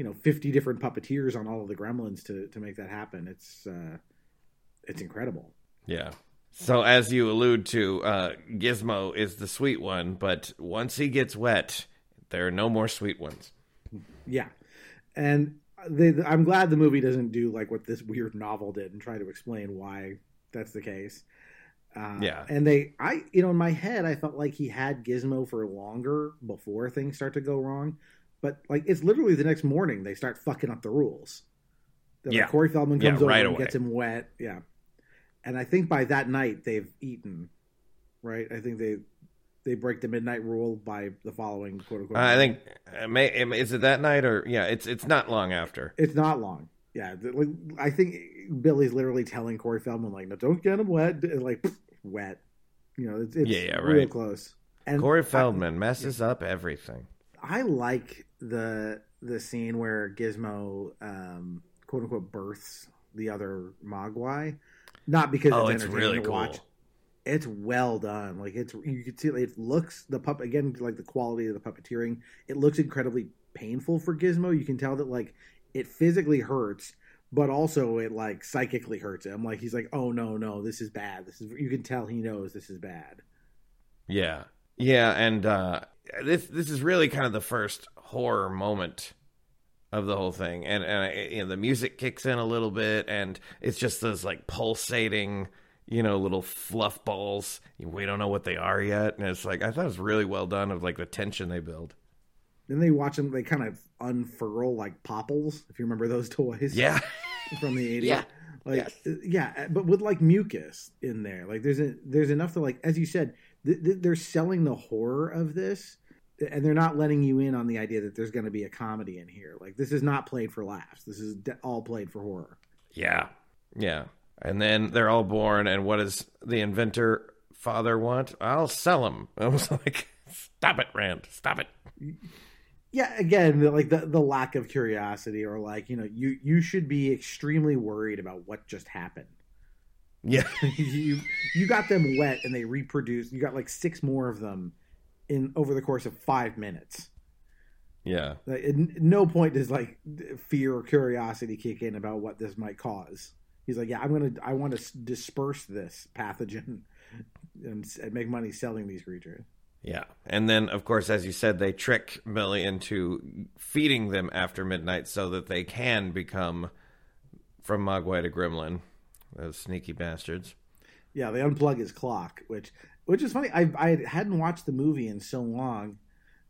you know 50 different puppeteers on all of the Gremlins to to make that happen. It's uh, it's incredible. Yeah. So as you allude to, uh, Gizmo is the sweet one, but once he gets wet, there are no more sweet ones. Yeah, and they, I'm glad the movie doesn't do like what this weird novel did and try to explain why that's the case. Uh, Yeah. and they, I, you know, in my head, I felt like he had Gizmo for longer before things start to go wrong, but like it's literally the next morning they start fucking up the rules. That, like, Yeah. Corey Feldman Yeah, comes over right and away. gets him wet. Yeah, and I think by that night they've eaten. Right, I think they they break the midnight rule by the following quote unquote. I think, uh, may, is it that night or yeah? It's it's not long after. It's not long. Yeah, like, I think Billy's literally telling Corey Feldman like, "No, don't get him wet." Like wet, you know, it's, it's Yeah, yeah, real right. close. And Corey Feldman messes up everything. I like the the scene where Gizmo, um, quote unquote, births the other Mogwai, not because Oh, it's, it's really to watch. cool. It's well done. Like it's you can see it looks the pup again like the quality of the puppeteering. It looks incredibly painful for Gizmo. You can tell that like it physically hurts, but also it like psychically hurts him. Like he's like, oh no no, this is bad. This is you can tell he knows this is bad. Yeah, yeah, and uh, this this is really kind of the first horror moment of the whole thing, and and I, you know, the music kicks in a little bit, and it's just those like pulsating, you know, little fluff balls. We don't know what they are yet, and it's like I thought it was really well done of like the tension they build. Then they watch them. They kind of unfurl like popples, if you remember those toys. Yeah. from the eighties. Yeah. like uh, yeah, but with like mucus in there. Like there's a there's enough to like, as you said, th- th- they're selling the horror of this, and they're not letting you in on the idea that there's going to be a comedy in here. Like this is not played for laughs. This is de- all played for horror. Yeah, yeah, and then they're all born, and what does the inventor father want? I'll sell them. I was like, stop it, Rand, stop it. yeah again like the the lack of curiosity or like you know you you should be extremely worried about what just happened Yeah. you you got them wet and they reproduced you got like six more of them in over the course of five minutes Yeah. like at no point does like fear or curiosity kick in about what this might cause he's like yeah i'm gonna i want to disperse this pathogen and, and make money selling these creatures Yeah. And then, of course, as you said, they trick Billy into feeding them after midnight so that they can become from Mogwai to Gremlin. Those sneaky bastards. Yeah, they unplug his clock, which which is funny. I I hadn't watched the movie in so long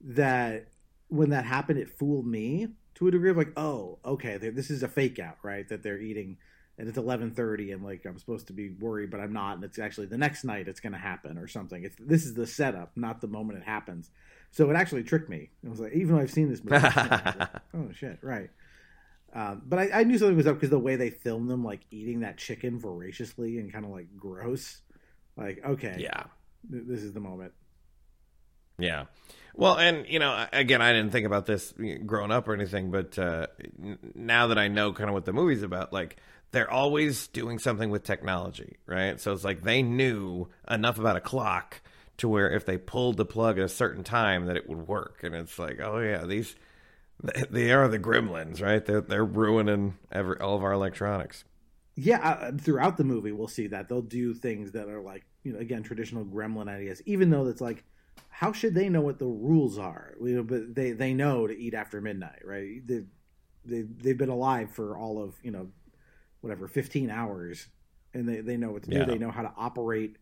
that when that happened, it fooled me to a degree of like, oh, okay, this is a fake out, right? That they're eating, and it's eleven thirty, and like I'm supposed to be worried, but I'm not, and it's actually the next night it's going to happen or something. It's this is the setup, not the moment it happens. So it actually tricked me. It was like, even though I've seen this movie, like, oh shit, right. Um, but I, I knew something was up because the way they filmed them, like eating that chicken voraciously and kind of like gross. Like, okay, Yeah. Th- this is the moment. Yeah. Well, and you know, again, I didn't think about this growing up or anything, but uh, now that I know kind of what the movie's about, like they're always doing something with technology, right? So it's like they knew enough about a clock to where if they pulled the plug at a certain time, that it would work. And it's like, oh yeah, these they- they are the gremlins, right? They're they're ruining every all of our electronics. Yeah, uh, throughout the movie, we'll see that they'll do things that are like, you know, again, traditional gremlin ideas, even though it's like, how should they know what the rules are? You know, but they, they know to eat after midnight, right? They, they, they've been alive for all of, you know, whatever, 15 hours, and they, they know what to do. Yeah. They know how to operate,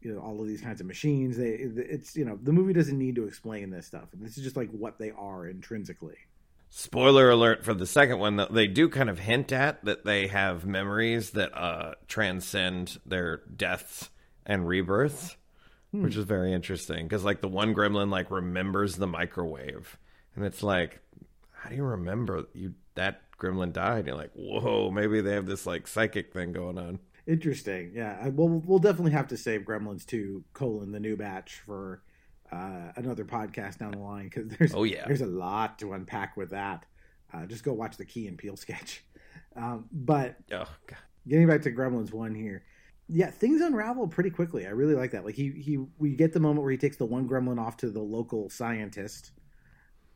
you know, all of these kinds of machines. They, it's, you know, the movie doesn't need to explain this stuff. This is just like what they are intrinsically. Spoiler alert for the second one, though, they do kind of hint at that they have memories that uh, transcend their deaths and rebirths. which is very interesting because like the one gremlin like remembers the microwave, and it's like, how do you remember you that gremlin died? And you're like, whoa, maybe they have this like psychic thing going on. Interesting. Yeah. I, well, we'll definitely have to save Gremlins 2 colon the new batch for uh, another podcast down the line because there's Oh, yeah. there's a lot to unpack with that. Uh, just go watch the Key and Peele sketch. Um, but oh, God. getting back to Gremlins one here, yeah, things unravel pretty quickly. I really like that. Like he he we get the moment where he takes the one Gremlin off to the local scientist,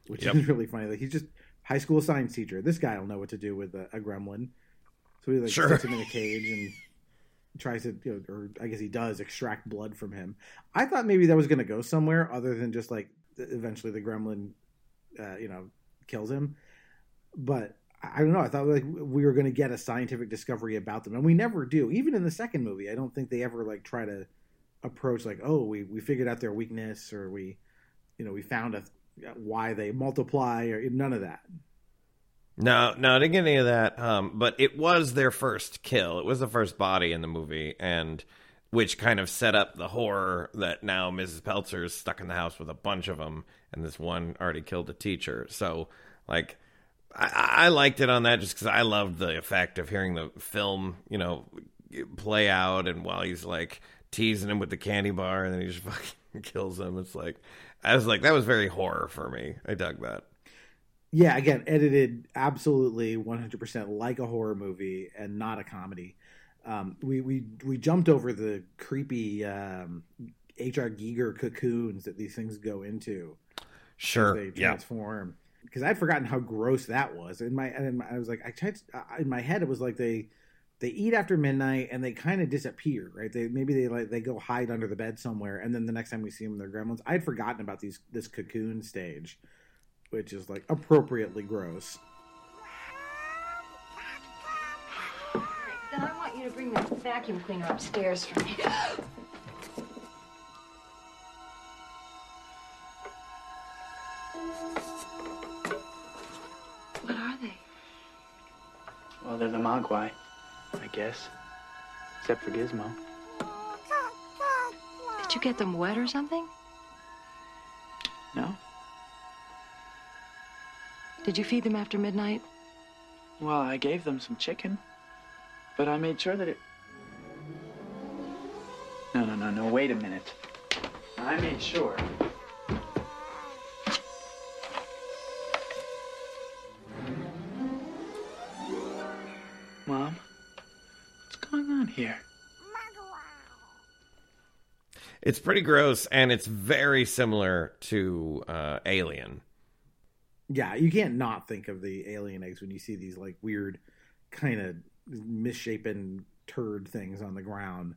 which Yep. is really funny. Like he's just high school science teacher. This guy will know what to do with a, a Gremlin, so he like Sure. puts him in a cage and tries to, you know, or I guess he does extract blood from him. I thought maybe that was going to go somewhere other than just like eventually the Gremlin, uh, you know, kills him. But I don't know. I thought like we were going to get a scientific discovery about them, and we never do. Even in the second movie, I don't think they ever like try to approach like, oh, we we figured out their weakness, or we, you know, we found a why they multiply, or none of that. No, no, I didn't get any of that. Um, but it was their first kill. It was the first body in the movie, and which kind of set up the horror that now Mrs. Peltzer is stuck in the house with a bunch of them, and this one already killed a teacher. So, like, I, I liked it on that just because I loved the effect of hearing the film, you know, play out, and while he's like teasing him with the candy bar, and then he just fucking kills him. It's like I was like, that was very horror for me. I dug that. yeah again edited absolutely 100% like a horror movie and not a comedy um, we we we jumped over the creepy um, hr giger cocoons that these things go into Sure, they yeah. transform because i'd forgotten how gross that was. In my and i was like i tried uh, in my head it was like they they eat after midnight and they kind of disappear right? They maybe they like they go hide under the bed somewhere and then the next time we see them they're gremlins. I'd forgotten about these this cocoon stage which is like appropriately gross. Then I want you to bring the vacuum cleaner upstairs for me. Well, they're the Mogwai, I guess. Except for Gizmo. Did you get them wet or something? No? Did you feed them after midnight? Well, I gave them some chicken. But I made sure that it. No, no, no, no, wait a minute. I made sure. Here? It's pretty gross, and it's very similar to uh, Alien. Yeah, you can't not think of the alien eggs when you see these like weird, kind of misshapen turd things on the ground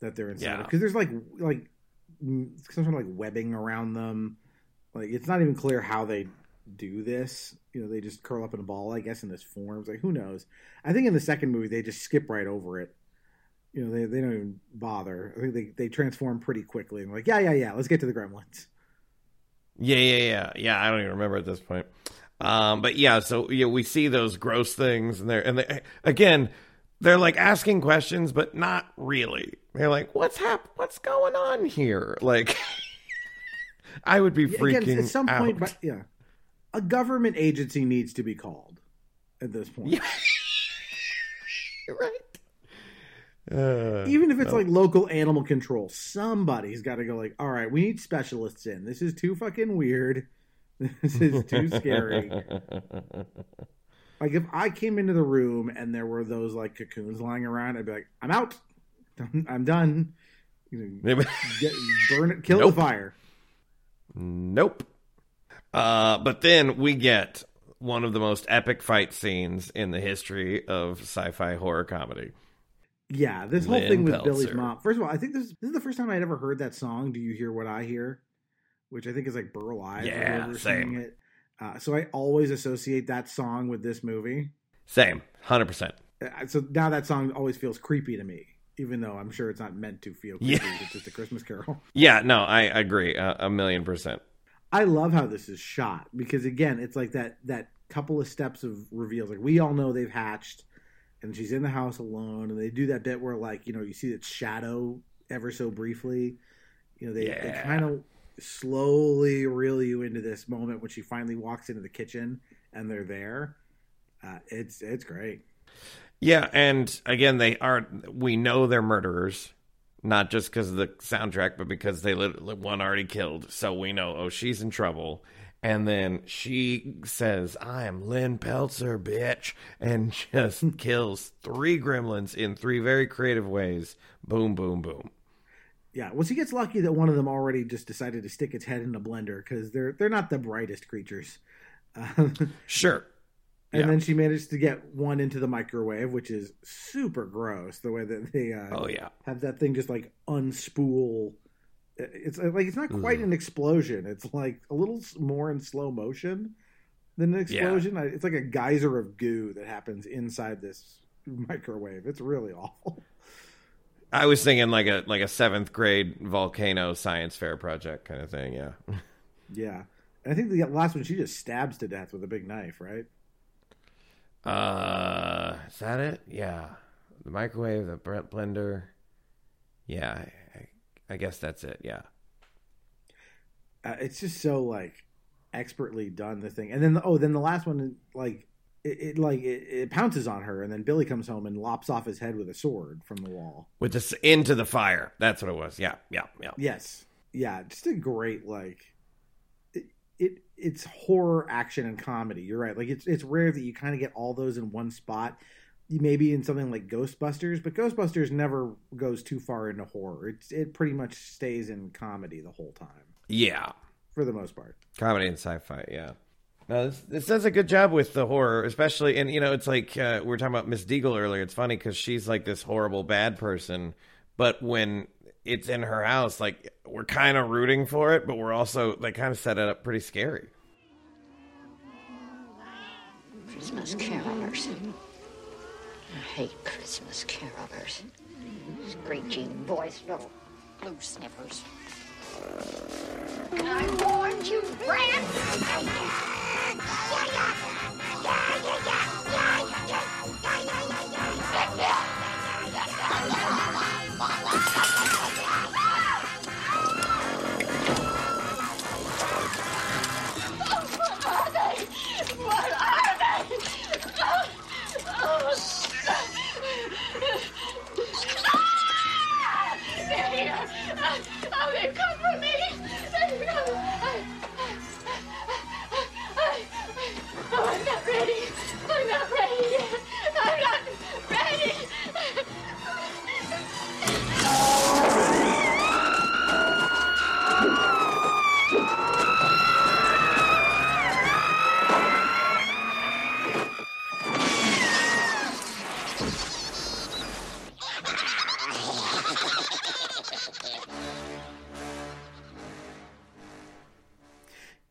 that they're inside Yeah. of. Because there's like like mm, some sort of like webbing around them. Like it's not even clear how they do this. You know, they just curl up in a ball, I guess, in this form. It's like who knows? I think in the second movie they just skip right over it. You know, they, they don't even bother. I think they, they transform pretty quickly and like, yeah, yeah, yeah, let's get to the gremlins. Yeah, yeah, yeah, yeah. I don't even remember at this point. Um, but yeah, so yeah, we see those gross things, and they're and they, again, they're like asking questions, but not really. They're like, "What's hap? What's going on here?" Like, I would be Yeah, freaking again, at some out. point, but yeah, a government agency needs to be called at this point. right. Uh, Even if it's no. like local animal control, somebody's got to go. Like, all right, we need specialists in. This is too fucking weird. This is too scary. Like if I came into the room and there were those like cocoons lying around, I'd be like, I'm out. I'm done. You know, get, burn it, kill Nope. the fire. Nope. Uh, but then we get one of the most epic fight scenes in the history of sci-fi horror comedy. Yeah, this whole Lynn thing with Billy's mom. First of all, I think this, this is the first time I'd ever heard that song. Do you hear what I hear? Which I think is like Burl Ives. Yeah, same. It. Uh, so I always associate that song with this movie. Same, hundred percent. Uh, So now that song always feels creepy to me, even though I'm sure it's not meant to feel creepy. Yeah. It's just a Christmas Carol. Yeah, no, I agree uh, a million percent. I love how this is shot because again, it's like that that couple of steps of reveals. Like we all know they've hatched, and she's in the house alone, and they do that bit where like you know you see its shadow ever so briefly. You know, they, they kind of slowly reel you into this moment when she finally walks into the kitchen and they're there. Uh, it's it's great. Yeah, and again, they are. We know they're murderers, not just because of the soundtrack, but because they one already killed. So we know, oh, she's in trouble. And then she says, "I am Lynn Peltzer, bitch," and just kills three gremlins in three very creative ways. Boom, boom, boom. Yeah, well, she gets lucky that one of them already just decided to stick its head in a blender because they're they're not the brightest creatures. Um, Sure. and Yeah. then she managed to get one into the microwave, which is super gross. The way that they uh, Oh, yeah. have that thing just like unspool. It's like it's not quite Ugh. an explosion. It's like a little more in slow motion than an explosion. I It's like a geyser of goo that happens inside this microwave. It's really awful. I was thinking like a like a seventh grade volcano science fair project kind of thing. Yeah. Yeah, and I think the last one she just stabs to death with a big knife, right? Uh, is that it? Yeah. The microwave, the blender. Yeah, I, guess that's it. Yeah. uh, it's just so like expertly done the thing and then the, oh then the last one like it, it like it, it pounces on her and then billy comes home and lops off his head with a sword from the wall With this into the fire. That's what it was. Yeah, yeah, yeah. yes yeah just a great like it, it it's horror action and comedy you're right like it's it's rare that you kind of get all those in one spot maybe in something like ghostbusters but ghostbusters never goes too far into horror it's it pretty much stays in comedy the whole time Yeah. for the most part Comedy and sci-fi. Yeah. No, this, this does a good job with the horror, especially, and you know, it's like uh, we were talking about Miss Deagle earlier. It's funny because she's like this horrible bad person, but when it's in her house, like we're kind of rooting for it, but we're also they kind of set it up pretty scary. Christmas carolers. I hate Christmas carolers. Screechy voiced little blue sniffers. I warned you, Brad! What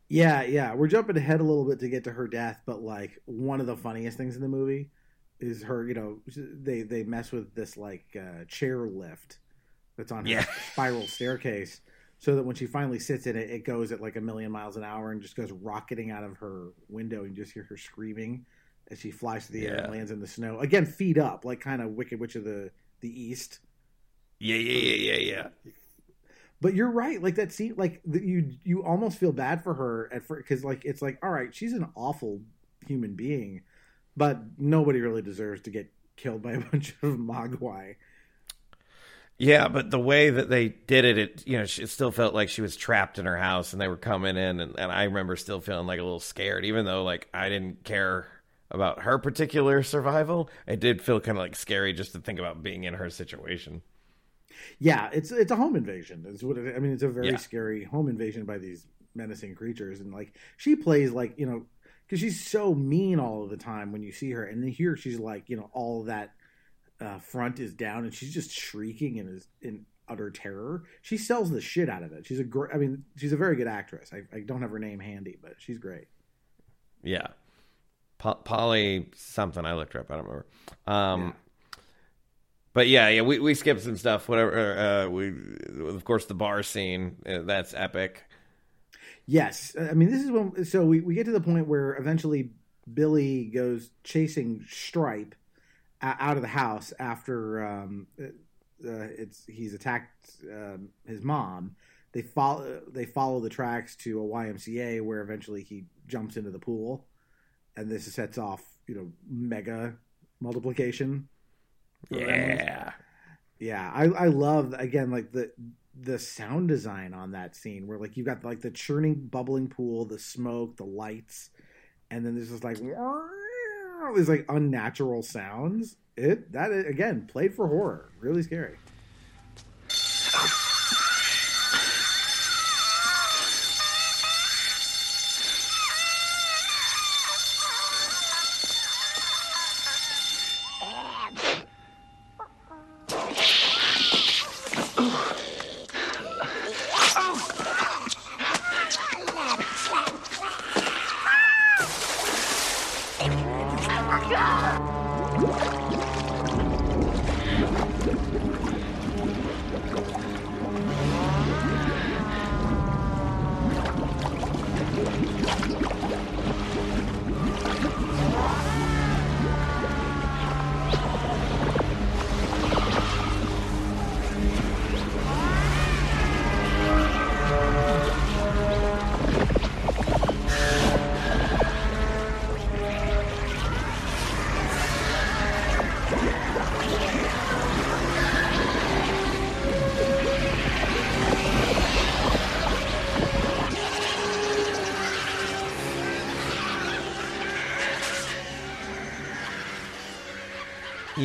Yeah, yeah. We're jumping ahead a little bit to get to her death, but like one of the funniest things in the movie is her, you know, they they mess with this like uh, chair lift that's on her Yeah. spiral staircase so that when she finally sits in it, it goes at like a million miles an hour and just goes rocketing out of her window and you just hear her screaming as she flies through the air and lands in the snow. Again, feet up, like kind of Wicked Witch of the the East. Yeah, yeah, yeah, yeah, yeah. But you're right. Like that scene, like the, you you almost feel bad for her at first because like it's like all right, she's an awful human being, but nobody really deserves to get killed by a bunch of mogwai. Yeah, but the way that they did it, it you know, it still felt like she was trapped in her house, and they were coming in, and, and I remember still feeling like a little scared, even though like I didn't care about her particular survival. It did feel kind of like scary just to think about being in her situation. Yeah, it's it's a home invasion. Is what it, I mean. It's a very Yeah. scary home invasion by these menacing creatures, and like she plays like you know because she's so mean all of the time when you see her, and then here she's like you know all that uh, front is down, and she's just shrieking and is in utter terror. She sells the shit out of it. She's a great. I mean, she's a very good actress. I, I don't have her name handy, but she's great. Yeah, Po- Polly something. I looked her up. I don't remember. Um, But yeah, yeah, we, we skipped some stuff. Whatever. Uh, we of course the bar scene. Uh, that's epic. Yes, I mean this is when so we, we get to the point where eventually Billy goes chasing Stripe out of the house after um, uh, it's he's attacked um, his mom. they follow they follow the tracks to a YMCA where eventually he jumps into the pool, and this sets off you know mega multiplication. Yeah. Yeah, I I love again like the the sound design on that scene where like you've got like the churning bubbling pool, the smoke, the lights, and then there's just like these like unnatural sounds. It that again played for horror, really scary.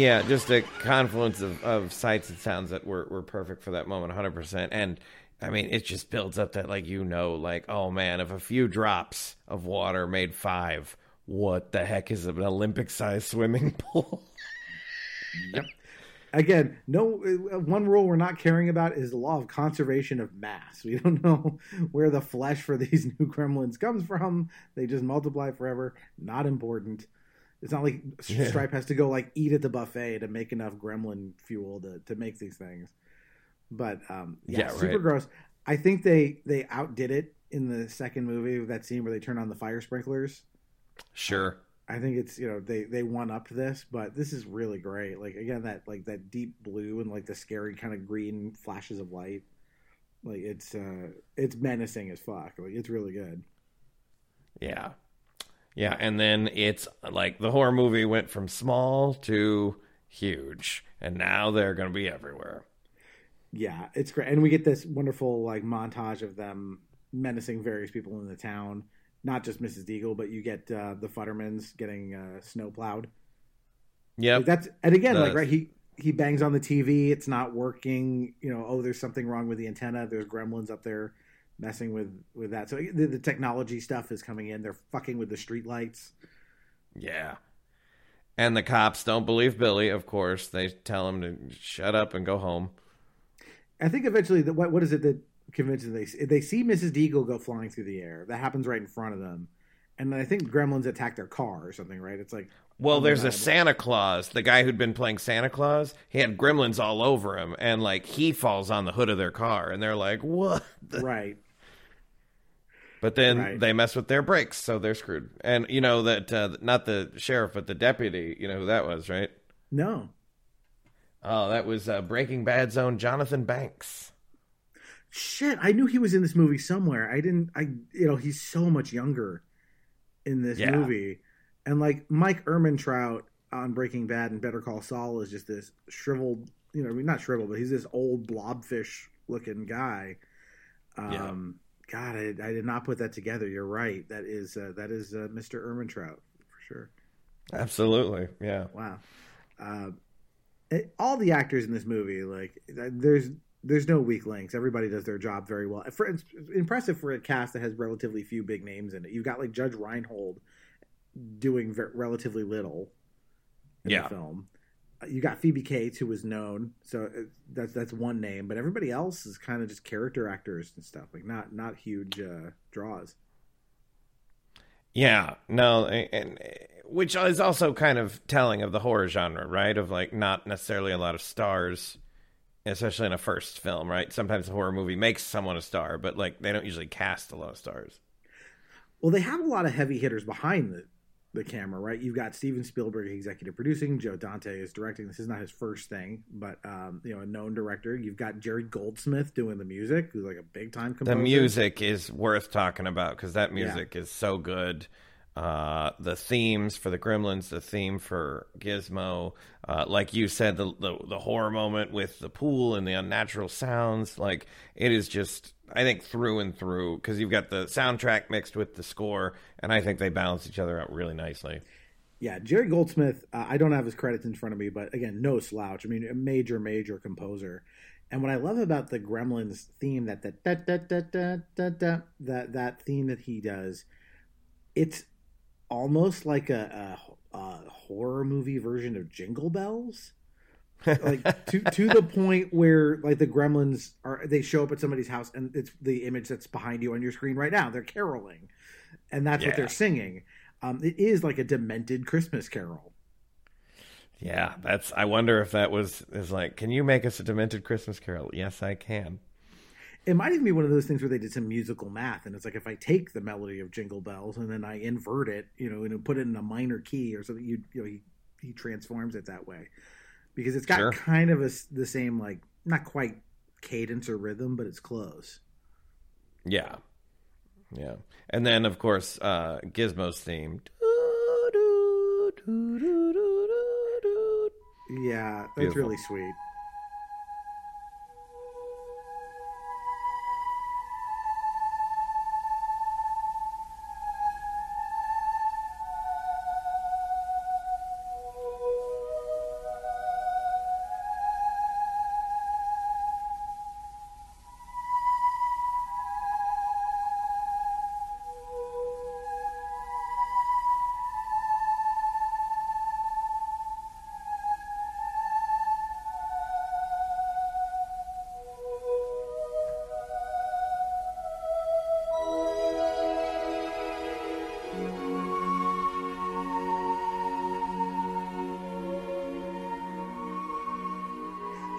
Yeah, just a confluence of, of sights and sounds that were, were perfect for that moment, 100%. And I mean, it just builds up that, like, you know, like, oh man, if a few drops of water made five, what the heck is an Olympic sized swimming pool? Yep. Again, no uh, one rule we're not caring about is the law of conservation of mass. We don't know where the flesh for these new gremlins comes from. They just multiply forever. Not important. It's not like Yeah. Stripe has to go like eat at the buffet to make enough gremlin fuel to, to make these things. But um, yeah, Yeah, super right. gross. I think they they outdid it in the second movie with that scene where they turn on the fire sprinklers. Sure. I think it's you know they they one up this, but this is really great. Like again, that like that deep blue and like the scary kind of green flashes of light. Like it's uh it's menacing as fuck. Like it's really good. Yeah. Yeah, and then it's like the horror movie went from small to huge, and now they're going to be everywhere. Yeah, it's great, and we get this wonderful like montage of them menacing various people in the town. Not just Mrs. Deagle, but you get uh, the Futtermans getting uh, snow plowed. Yep. Like, that's and again, like right, he he bangs on the TV. It's not working. You know, oh, there's something wrong with the antenna. There's gremlins up there messing with with that. So the, the technology stuff is coming in. They're fucking with the street lights. Yeah. And the cops don't believe Billy, of course. They tell him to shut up and go home. I think eventually, the, what what is it that convinces them? they they see Mrs. Deagle go flying through the air. That happens right in front of them, and then I think gremlins attack their car or something. Right? It's like Well, oh there's a. Santa Claus. The guy who'd been playing Santa Claus, he had gremlins all over him, and like he falls on the hood of their car, and they're like, "What?" the-" right. But then Right. they mess with their brakes, so they're screwed. And you know that uh, not the sheriff, but the deputy. You know who that was, right? No, Oh, that was uh, Breaking Bad's own Jonathan Banks. shit. I knew he was in this movie somewhere. I didn't. I you know he's so much younger in this Yeah. movie, and like Mike Ehrmantraut on Breaking Bad and Better Call Saul is just this shriveled. You know, I mean, not shriveled, but he's this old blobfish looking guy. Yeah. God, I, I did not put that together. You're right. That is uh, that is uh, Mr. Ehrmantraut for sure. Absolutely, yeah. Wow. Uh, it- all the actors in this movie, like, there's there's no weak links. Everybody does their job very well. For, it's impressive for a cast that has relatively few big names in it. You've got like Judge Reinhold doing ver- relatively little in Yeah. the film. Uh, You got Phoebe Cates, who was known, so uh, that's that's one name. But everybody else is kind of just character actors and stuff, like not not huge uh, draws. Yeah, no, and, and which is also kind of telling of the horror genre, right? Of like not necessarily a lot of stars, especially in a first film, right? Sometimes a horror movie makes someone a star, but like they don't usually cast a lot of stars. Well, they have a lot of heavy hitters behind the the camera, right? You've got Steven Spielberg executive producing, Joe Dante is directing. This is not his first thing, but um, you know, a known director. You've got Jerry Goldsmith doing the music, who's like a big time composer. The music is worth talking about because that Yeah. music is so good. Uh, the themes for the Gremlins, the theme for Gizmo, uh, like you said, the, the the horror moment with the pool and the unnatural sounds, like it is just, I think through and through because you've got the soundtrack mixed with the score, and I think they balance each other out really nicely. Yeah, Jerry Goldsmith. Uh, I don't have his credits in front of me, but again, no slouch. I mean, a major, major composer. And what I love about the Gremlins theme, that that that that that that that that that, theme that he does, it's almost like a, a, a horror movie version of Jingle Bells. Like to to the point where like the gremlins are they show up at somebody's house and it's the image that's behind you on your screen right now they're caroling and that's what they're singing um, it is like a demented christmas carol Yeah, that's. I wonder if that was is like, can you make us a demented Christmas Carol? Yes, I can. it might even be one of those things where they did some musical math and it's like if i take the melody of jingle bells and then i invert it you know and put it in a minor key or something you you know he, he transforms it that way because it's got Sure. kind of a the same like not quite cadence or rhythm but it's close Yeah, yeah, and then of course uh, Gizmo's theme. yeah that's Beautiful. really sweet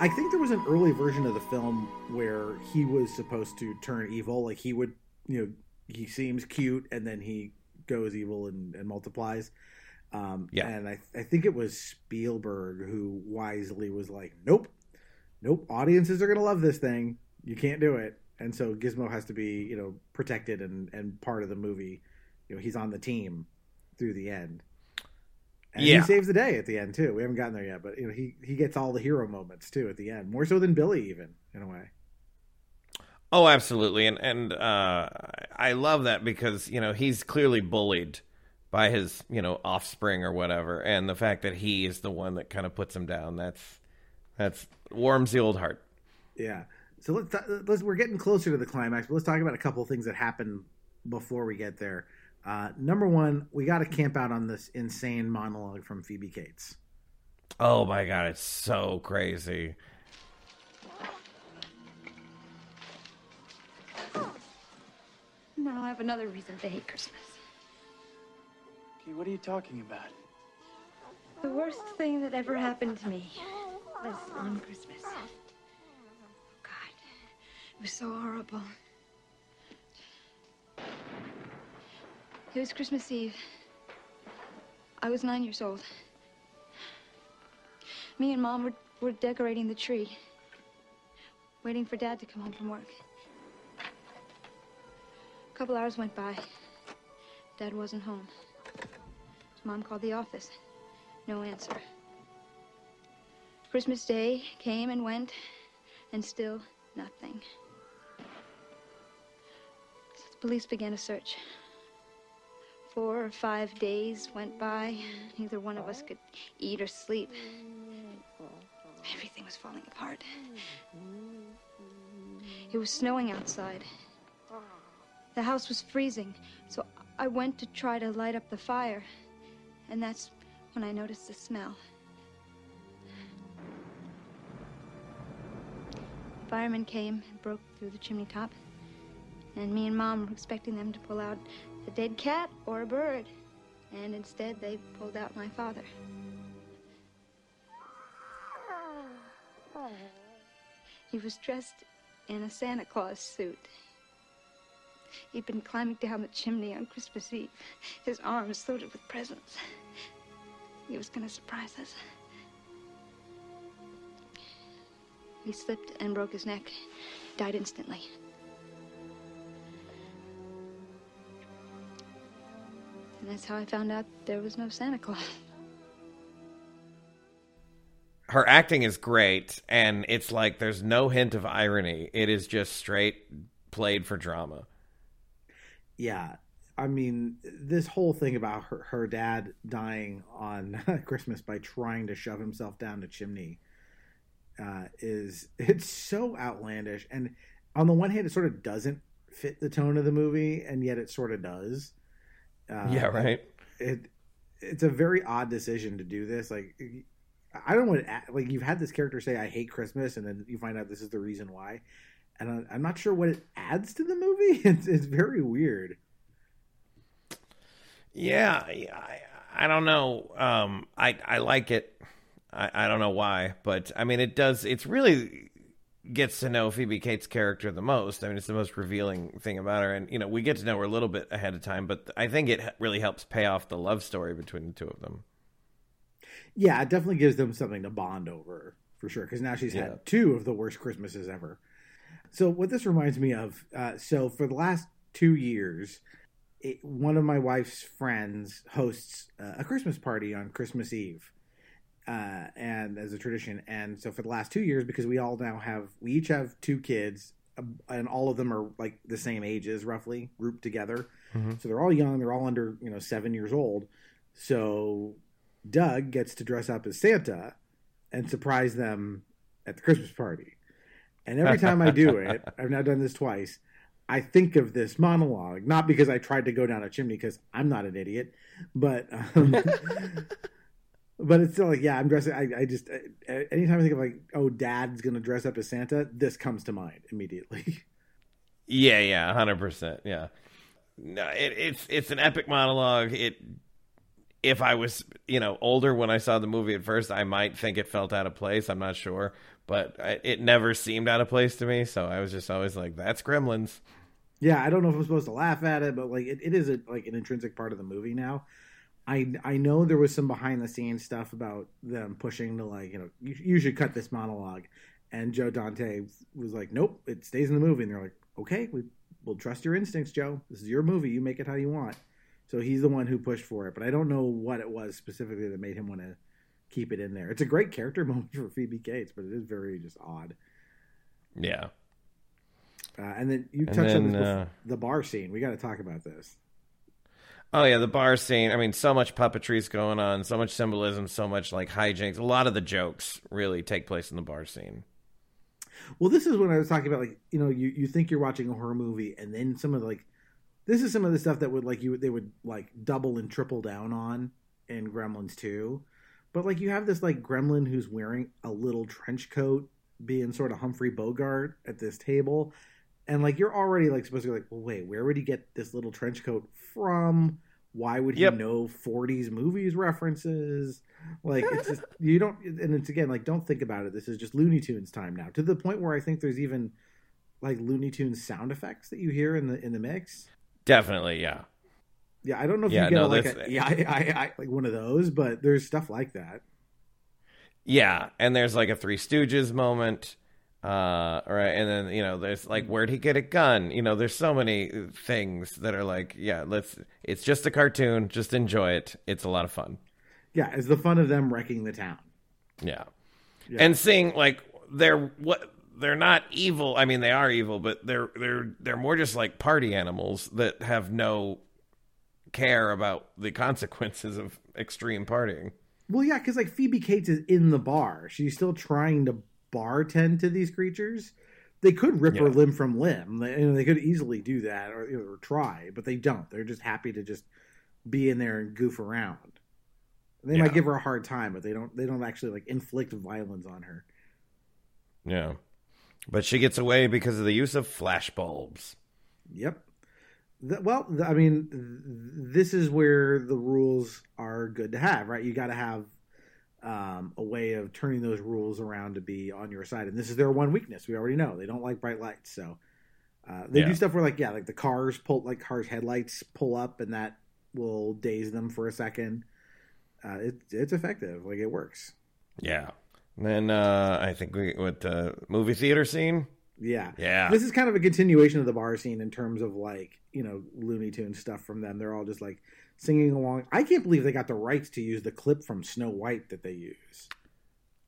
I think there was an early version of the film where he was supposed to turn evil. Like he would, you know, he seems cute and then he goes evil and, and multiplies. Um, Yeah. And I, I think it was Spielberg who wisely was like, nope, nope, audiences are going to love this thing. You can't do it. And so Gizmo has to be, you know, protected and, and part of the movie. You know, he's on the team through the end. And Yeah. he saves the day at the end too. We haven't gotten there yet, but you know he he gets all the hero moments too at the end, more so than Billy even in a way. Oh, absolutely, and and uh, I love that because you know he's clearly bullied by his you know offspring or whatever, and the fact that he is the one that kind of puts him down that's that's warms the old heart. Yeah. So let's let's we're getting closer to the climax, but let's talk about a couple of things that happen before we get there. Uh, number one, we got to camp out on this insane monologue from Phoebe Cates. Oh my god, it's so crazy. Now I have another reason to hate Christmas. Okay, what are you talking about? The worst thing that ever happened to me was on Christmas. Oh, God. It was so horrible. It was Christmas Eve. I was nine years old. Me and Mom were, were decorating the tree, waiting for Dad to come home from work. A couple hours went by. Dad wasn't home. Mom called the office. No answer. Christmas Day came and went, and still nothing. So The police began a search. Four or five days went by. Neither one of us could eat or sleep. Everything was falling apart. It was snowing outside. The house was freezing, so I went to try to light up the fire. And that's when I noticed the smell. Firemen came and broke through the chimney top. And me and Mom were expecting them to pull out a dead cat or a bird. And instead, they pulled out my father. He was dressed in a Santa Claus suit. He'd been climbing down the chimney on Christmas Eve, his arms loaded with presents. He was going to surprise us. He slipped and broke his neck, died instantly. And that's how I found out there was no Santa Claus. Her acting is great, and it's like there's no hint of irony. It is just straight played for drama. Yeah. I mean, this whole thing about her, her dad dying on Christmas by trying to shove himself down the chimney uh, is it's so outlandish. And on the one hand, it sort of doesn't fit the tone of the movie, and yet it sort of does. Uh, Yeah, right. It it's a very odd decision to do this. Like, I don't want to like you've had this character say I hate Christmas, and then you find out this is the reason why, and I'm- I'm not sure what it adds to the movie. It's it's very weird. Yeah, I, I don't know. Um, I I like it. I, I don't know why, but I mean, it does. It's really gets to know Phoebe Cates' character the most. I mean, it's the most revealing thing about her, and you know, we get to know her a little bit ahead of time, but I think it really helps pay off the love story between the two of them. Yeah, it definitely gives them something to bond over for sure. Because now she's Yeah. had two of the worst Christmases ever. So what this reminds me of, uh, so for the last two years, it, one of my wife's friends hosts uh, a Christmas party on Christmas Eve, uh, and as a tradition. And so for the last two years, because we all now have, we each have two kids, uh, and all of them are like the same ages, roughly grouped together. Mhm. So they're all young. They're all under you know seven years old. So Doug gets to dress up as Santa and surprise them at the Christmas party. And every time I do it, I've now done this twice. I think of this monologue, not because I tried to go down a chimney, because I'm not an idiot, but um, but it's still like, yeah, I'm dressing. I, I just uh, anytime I think of like, oh, Dad's gonna dress up as Santa, this comes to mind immediately. Yeah, yeah, hundred percent. Yeah, no, it, it's it's an epic monologue. It if I was you know older when I saw the movie at first, I might think it felt out of place. I'm not sure, but I, it never seemed out of place to me. So I was just always like, "That's Gremlins." Yeah, I don't know if I'm supposed to laugh at it, but like it, it is a, like an intrinsic part of the movie now. I I know there was some behind the scenes stuff about them pushing to like you know you, you should cut this monologue, and Joe Dante was like, nope, it stays in the movie, and they're like, okay, we will trust your instincts, Joe. This is your movie, you make it how you want. So he's the one who pushed for it, but I don't know what it was specifically that made him want to keep it in there. It's a great character moment for Phoebe Cates, but it is very just odd. Yeah. Uh, and then you touched on this uh, the bar scene. We got to talk about this. Oh yeah, the bar scene. I mean, so much puppetry's going on, so much symbolism, so much like hijinks. A lot of the jokes really take place in the bar scene. Well, this is when I was talking about like you know you you think you're watching a horror movie, and then some of the, like this is some of the stuff that would like you they would like double and triple down on in Gremlins two, but like you have this like Gremlin who's wearing a little trench coat, being sort of Humphrey Bogart at this table, and like you're already like supposed to be like, well, wait, where would he get this little trench coat from? Why would he Yep. know 40s movies references? Like it's just you don't, and it's again like don't think about it. This is just Looney Tunes time now to the point where I think there's even like Looney Tunes sound effects that you hear in the in the mix. Definitely, yeah. Yeah, I don't know if Yeah, you get no, a, like a, yeah, I, I, I like one of those, but there's stuff like that. Yeah, and there's like a Three Stooges moment, uh, right? And then you know, there's like, where'd he get a gun? You know, there's so many things that are like, yeah, let's. It's just a cartoon. Just enjoy it. It's a lot of fun. Yeah, it's the fun of them wrecking the town. Yeah, Yeah. and seeing like they're what they're not evil. I mean, they are evil, but they're they're they're more just like party animals that have no care about the consequences of extreme partying. Well, yeah, because like Phoebe Cates is in the bar. She's still trying to bartend to these creatures. They could rip her limb from limb. They, you know, they could easily do that or, you know, or try, but they don't. They're just happy to just be in there and goof around. They Yeah. might give her a hard time, but they don't. They don't actually like inflict violence on her. Yeah, but she gets away because of the use of flash bulbs. Yep. The, well, the, I mean, th- this is where the rules are good to have, right? You got to have um, a way of turning those rules around to be on your side, and this is their one weakness. We already know they don't like bright lights, so Uh, they Yeah. do stuff where like yeah, like the cars pull like cars headlights pull up and that will daze them for a second. Uh, it, it's effective, like it works. Yeah. And then uh, I think we with the movie theater scene. Yeah. Yeah. This is kind of a continuation of the bar scene in terms of like, you know, Looney Tunes stuff from them. They're all just like singing along. I can't believe they got the rights to use the clip from Snow White that they use.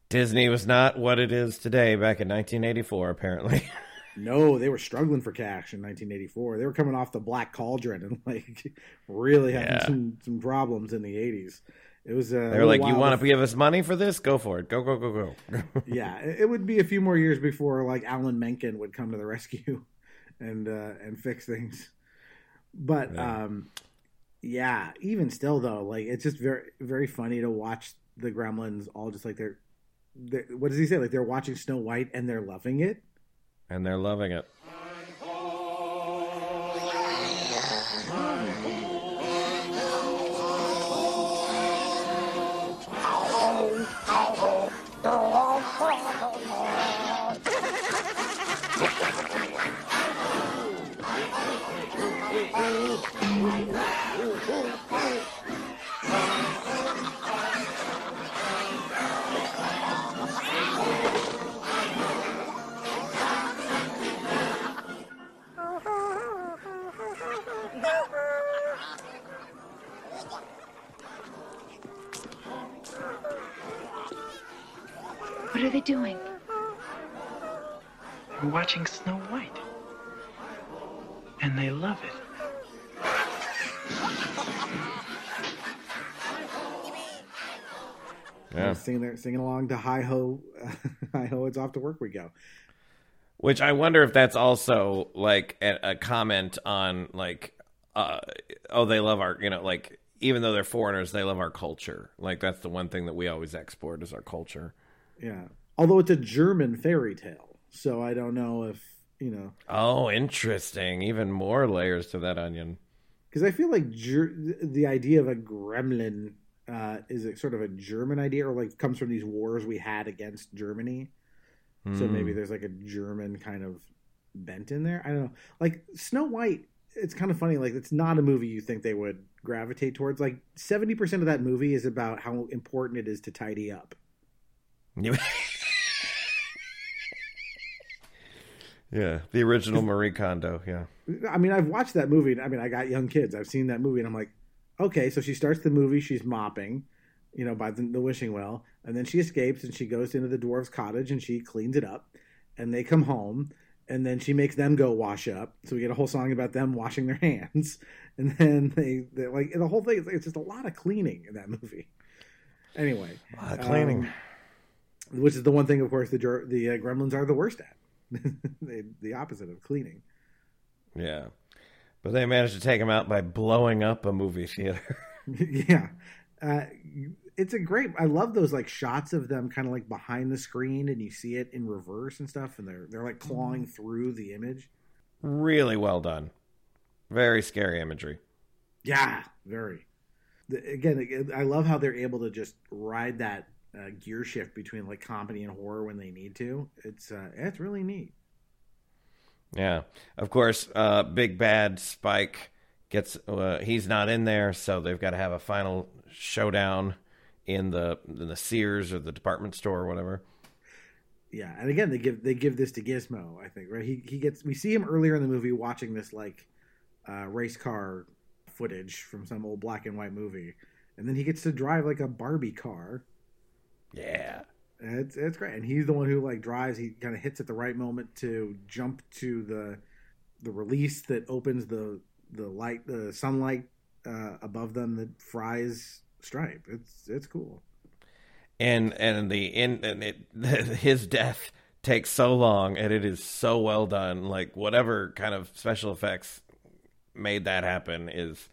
Disney was not what it is today back in 1984, apparently. No, they were struggling for cash in 1984. They were coming off the Black Cauldron and like really having Yeah. some some problems in the 80s. It was uh, they were like, "You want to give us money for this? Go for it. Go, go, go, go." yeah, it would be a few more years before like Alan Menken would come to the rescue and uh, and fix things. But Yeah. um, yeah, even still though, like it's just very very funny to watch the Gremlins all just like they're, they're what does he say? Like they're watching Snow White and they're loving it. and they're loving it. What are they doing? They're watching Snow White. And they love it. Yeah. singing there, singing along to "Hi Ho, Hi Ho, It's Off to Work We Go." Which I wonder if that's also like a, a comment on like, uh, oh, they love our, you know, like even though they're foreigners, they love our culture. Like that's the one thing that we always export is our culture. Yeah, although it's a German fairy tale, so I don't know if you know Oh, interesting. Even more layers to that onion. because I feel like ger- the idea of a gremlin uh, is a sort of a German idea, or like comes from these wars we had against Germany. So Hmm. maybe there's like a German kind of bent in there. I don't know. Like Snow White, it's kind of funny. Like it's not a movie you think they would gravitate towards. Like seventy percent of that movie is about how important it is to tidy up. yeah, the original Marie Kondo. Yeah. I mean, I've watched that movie. I mean, I got young kids. I've seen that movie, and I'm like, okay. So she starts the movie. She's mopping, you know, by the, the wishing well, and then she escapes and she goes into the dwarf's cottage and she cleans it up, and they come home, and then she makes them go wash up. So we get a whole song about them washing their hands, and then they they like the whole thing. It's just a lot of cleaning in that movie. Anyway, A lot of cleaning. um, which is the one thing, of course, the the uh, Gremlins are the worst at. they, the opposite of cleaning. Yeah. But they managed to take him out by blowing up a movie theater. yeah uh, it's a great i love those like shots of them kind of like behind the screen and you see it in reverse and stuff and they're they're like clawing through the image really well done. Very scary imagery. yeah very the, again i love how they're able to just ride that uh, gear shift between like comedy and horror when they need to it's uh it's really neat Yeah. Of course, uh, Big Bad Spike gets uh, he's not in there, so they've got to have a final showdown in the in the Sears or the department store or whatever. yeah and again they give they give this to gizmo i think right he he gets we see him earlier in the movie watching this like uh race car footage from some old black and white movie and then he gets to drive like a barbie car Yeah. It's it's great. And he's the one who like drives. He kind of hits at the right moment to jump to the the release that opens the the light the sunlight uh above them that fries stripe. It's it's cool. And and the in and it his death takes so long and it is so well done. Like whatever kind of special effects made that happen is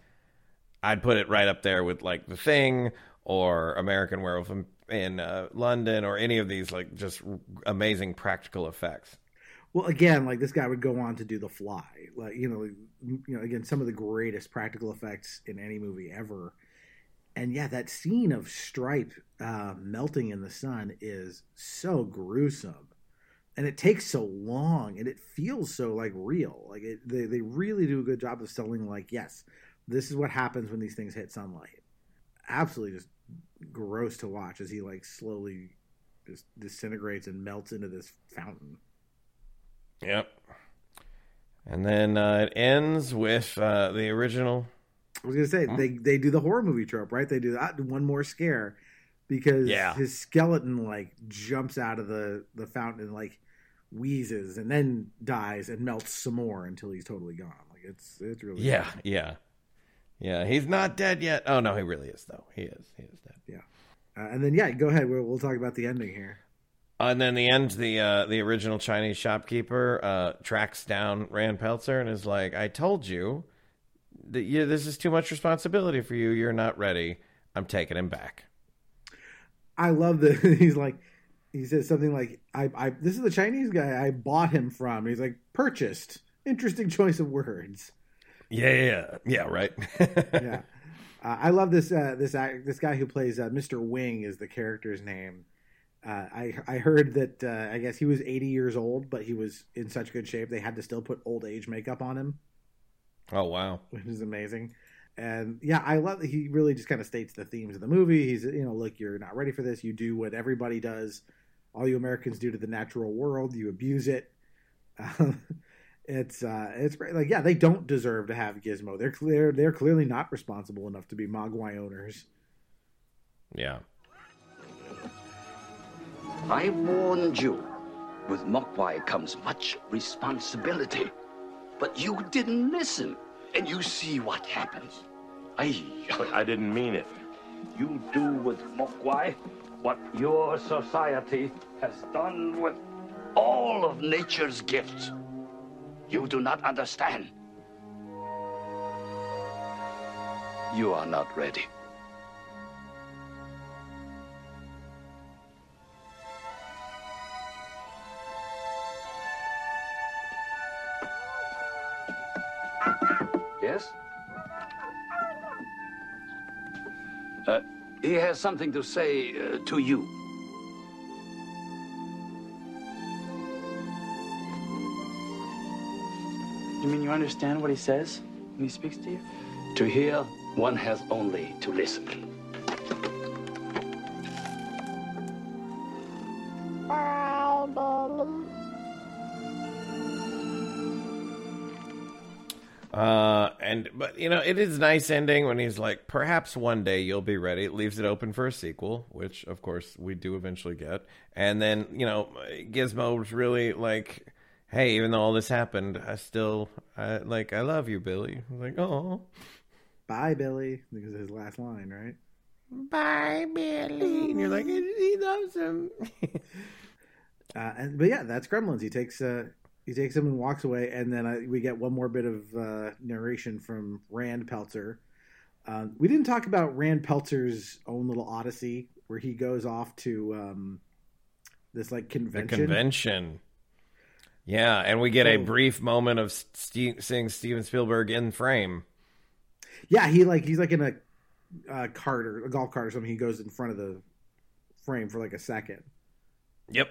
I'd put it right up there with like The Thing or American Werewolf in, in uh, London or any of these like just amazing practical effects. Well, again, like this guy would go on to do The Fly, like you know, you know, again, some of the greatest practical effects in any movie ever. And yeah, that scene of Stripe uh, melting in the sun is so gruesome. and it takes so long and it feels so like real like it, they, they really do a good job of selling like yes this is what happens when these things hit sunlight absolutely just gross to watch as he like slowly just disintegrates and melts into this fountain Yep. And then uh, it ends with uh, the original. i was gonna say they they do the horror movie trope right they do that one more scare because Yeah. his skeleton like jumps out of the the fountain and like wheezes and then dies and melts some more until he's totally gone like it's it's really Yeah, yeah, yeah. He's not dead yet. Oh no, he really is though. He is. He is dead. yeah uh, and then yeah go ahead we'll, we'll talk about the ending here And then the end, the uh, the original Chinese shopkeeper uh, tracks down Rand Peltzer and is like, "I told you that you, this is too much responsibility for you. You're not ready. I'm taking him back." I love that he's like he says something like I I this is the Chinese guy I bought him from. He's like purchased. Interesting choice of words. Yeah, yeah, yeah, right. yeah. Uh, I love this uh, this act, this guy who plays uh, Mr. Wing is the character's name. Uh, I I heard that uh, I guess he was 80 years old, but he was in such good shape they had to still put old age makeup on him, Oh wow. which is amazing. And yeah, I love that he really just kind of states the themes of the movie. He's you know, look, you're not ready for this. You do what everybody does. All you Americans do to the natural world. You abuse it. Um, it's uh, it's great. Like yeah, they don't deserve to have Gizmo. They're clear. They're clearly not responsible enough to be Mogwai owners. Yeah. I warned you. With Mogwai comes much responsibility. But you didn't listen, and you see what happens. I, I didn't mean it. You do with Mogwai what your society has done with all of nature's gifts. You do not understand. You are not ready. Yes? Uh, he has something to say uh, to you. You mean you understand what he says when he speaks to you? To hear, one has only to listen. Uh, and but you know, it is nice ending when he's like, perhaps one day you'll be ready. It leaves it open for a sequel, which of course we do eventually get. And then you know, Gizmo's really like, hey, even though all this happened, I still, I like, I love you, Billy. I'm like, oh, Bye, Billy. Because his last line, right? bye, Billy. And you're like, he loves him. Uh, and but yeah, that's Gremlins. He takes uh, he takes him and walks away, and then I, we get one more bit of uh, narration from Rand Peltzer. Um, we didn't talk about Rand Peltzer's own little odyssey where he goes off to um, this like the convention. Yeah, and we get a brief moment of seeing Steven Spielberg in frame. Yeah, he like he's like in a uh, cart or a golf cart or something. He goes in front of the frame for like a second. Yep.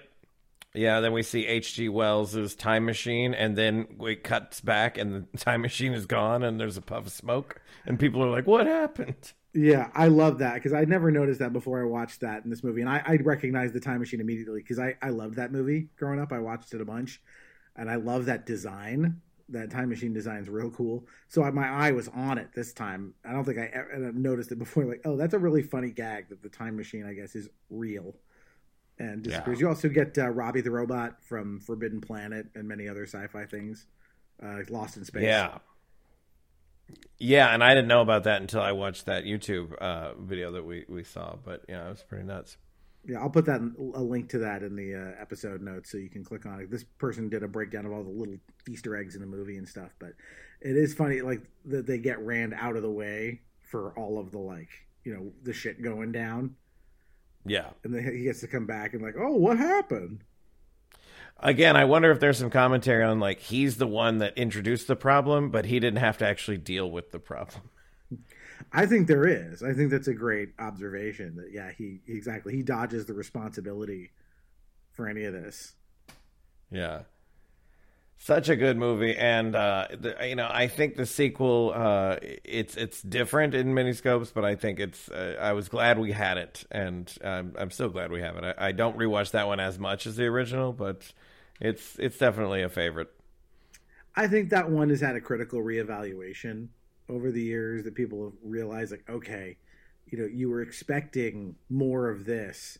Yeah, then we see H.G. Wells' time machine, and then it cuts back, and the time machine is gone, and there's a puff of smoke, and people are like, "What happened?" Yeah, I love that because I never noticed that before I watched that in this movie, and I, I recognized the time machine immediately because I I loved that movie growing up. I watched it a bunch, and I love that design. That time machine design is real cool. So I, my eye was on it this time. I don't think I ever noticed it before. Like, oh, that's a really funny gag that the time machine, I guess, is real and disappears. You also get uh, Robbie the robot from Forbidden Planet and many other sci-fi things, uh, Lost in Space. Yeah, yeah, and I didn't know about that until I watched that YouTube uh, video that we we saw. But yeah, it was pretty nuts. Yeah, I'll put that in, a link to that in the uh, episode notes so you can click on it. This person did a breakdown of all the little Easter eggs in the movie and stuff, but it is funny like that they get Rand out of the way for all of the like you know the shit going down, Yeah. and then he gets to come back and like, oh, what happened? Again, I wonder if there's some commentary on like he's the one that introduced the problem, but he didn't have to actually deal with the problem. I think there is. I think that's a great observation. That yeah, he exactly he dodges the responsibility for any of this. Yeah. Such a good movie, and uh, the, you know, I think the sequel uh, it's it's different in many scopes, but I think it's. Uh, I was glad we had it, and I'm I'm still glad we have it. I, I don't rewatch that one as much as the original, but it's it's definitely a favorite. I think that one has had a critical reevaluation over the years that people have realized like okay you know you were expecting more of this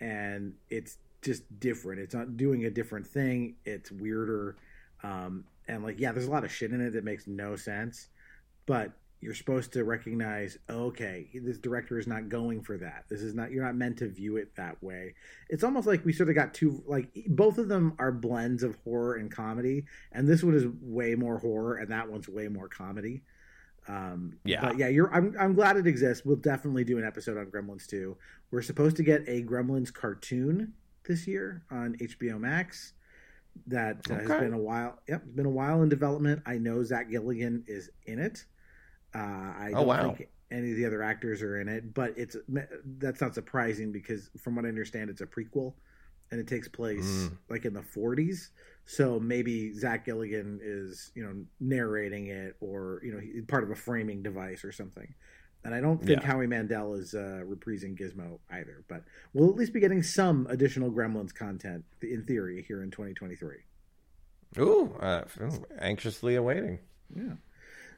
and it's just different. It's not doing a different thing. It's weirder. Um, and like yeah there's a lot of shit in it that makes no sense but you're supposed to recognize okay this director is not going for that. This is not you're not meant to view it that way. It's almost like we sort of got two like both of them are blends of horror and comedy and this one is way more horror and that one's way more comedy um, Yeah. but yeah, you're. I'm. I'm glad it exists. We'll definitely do an episode on Gremlins 2. We're supposed to get a Gremlins cartoon this year on HBO Max. That uh, has been a while. Yep, it's been a while in development. I know Zach Galligan is in it. Uh, I Oh, don't wow. think any of the other actors are in it, but it's that's not surprising because from what I understand, it's a prequel, and it takes place Mm. like in the 40s. So maybe Zach Galligan is you know narrating it, or you know he- part of a framing device or something. And I don't think Yeah. Howie Mandel is uh, reprising Gizmo either, but we'll at least be getting some additional Gremlins content in theory here in 2023. Ooh, uh, anxiously awaiting. Yeah.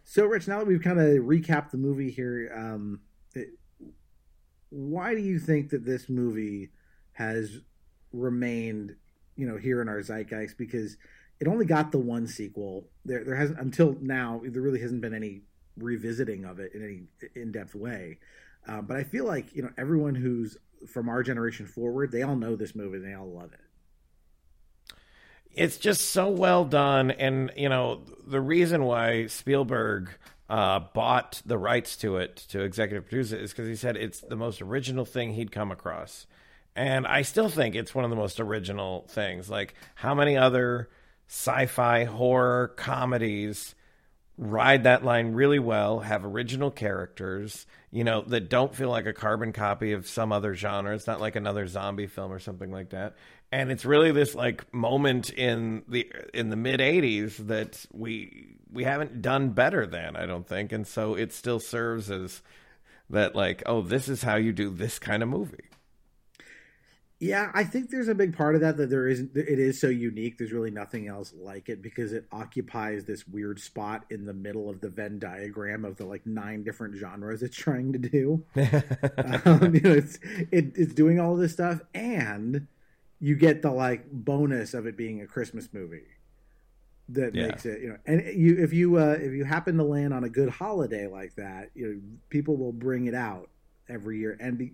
So, Rich, now that we've kind of recapped the movie here, um, it, why do you think that this movie has remained, you know, here in our zeitgeist? Because it only got the one sequel. There, there hasn't until now. There really hasn't been any revisiting of it in any in-depth way. Uh, but I feel like you know everyone who's from our generation forward, they all know this movie. and They all love it. it's just so well done and you know the reason why spielberg uh, bought the rights to it to executive produce it is because he said it's the most original thing he'd come across and i still think it's one of the most original things like how many other sci-fi horror comedies ride that line really well, have original characters, you know, that don't feel like a carbon copy of some other genre. It's not like another zombie film or something like that. And it's really this like moment in the in the mid 80s that we we haven't done better than, I don't think. And so it still serves as that like, oh, this is how you do this kind of movie. Yeah, I think there's a big part of that that there isn't. It is so unique. There's really nothing else like it because it occupies this weird spot in the middle of the Venn diagram of the like nine different genres it's trying to do. um, you know, it's it, it's doing all this stuff, and you get the like bonus of it being a Christmas movie that Yeah. makes it. You know, and you if you uh, if you happen to land on a good holiday like that, you know, people will bring it out every year and be.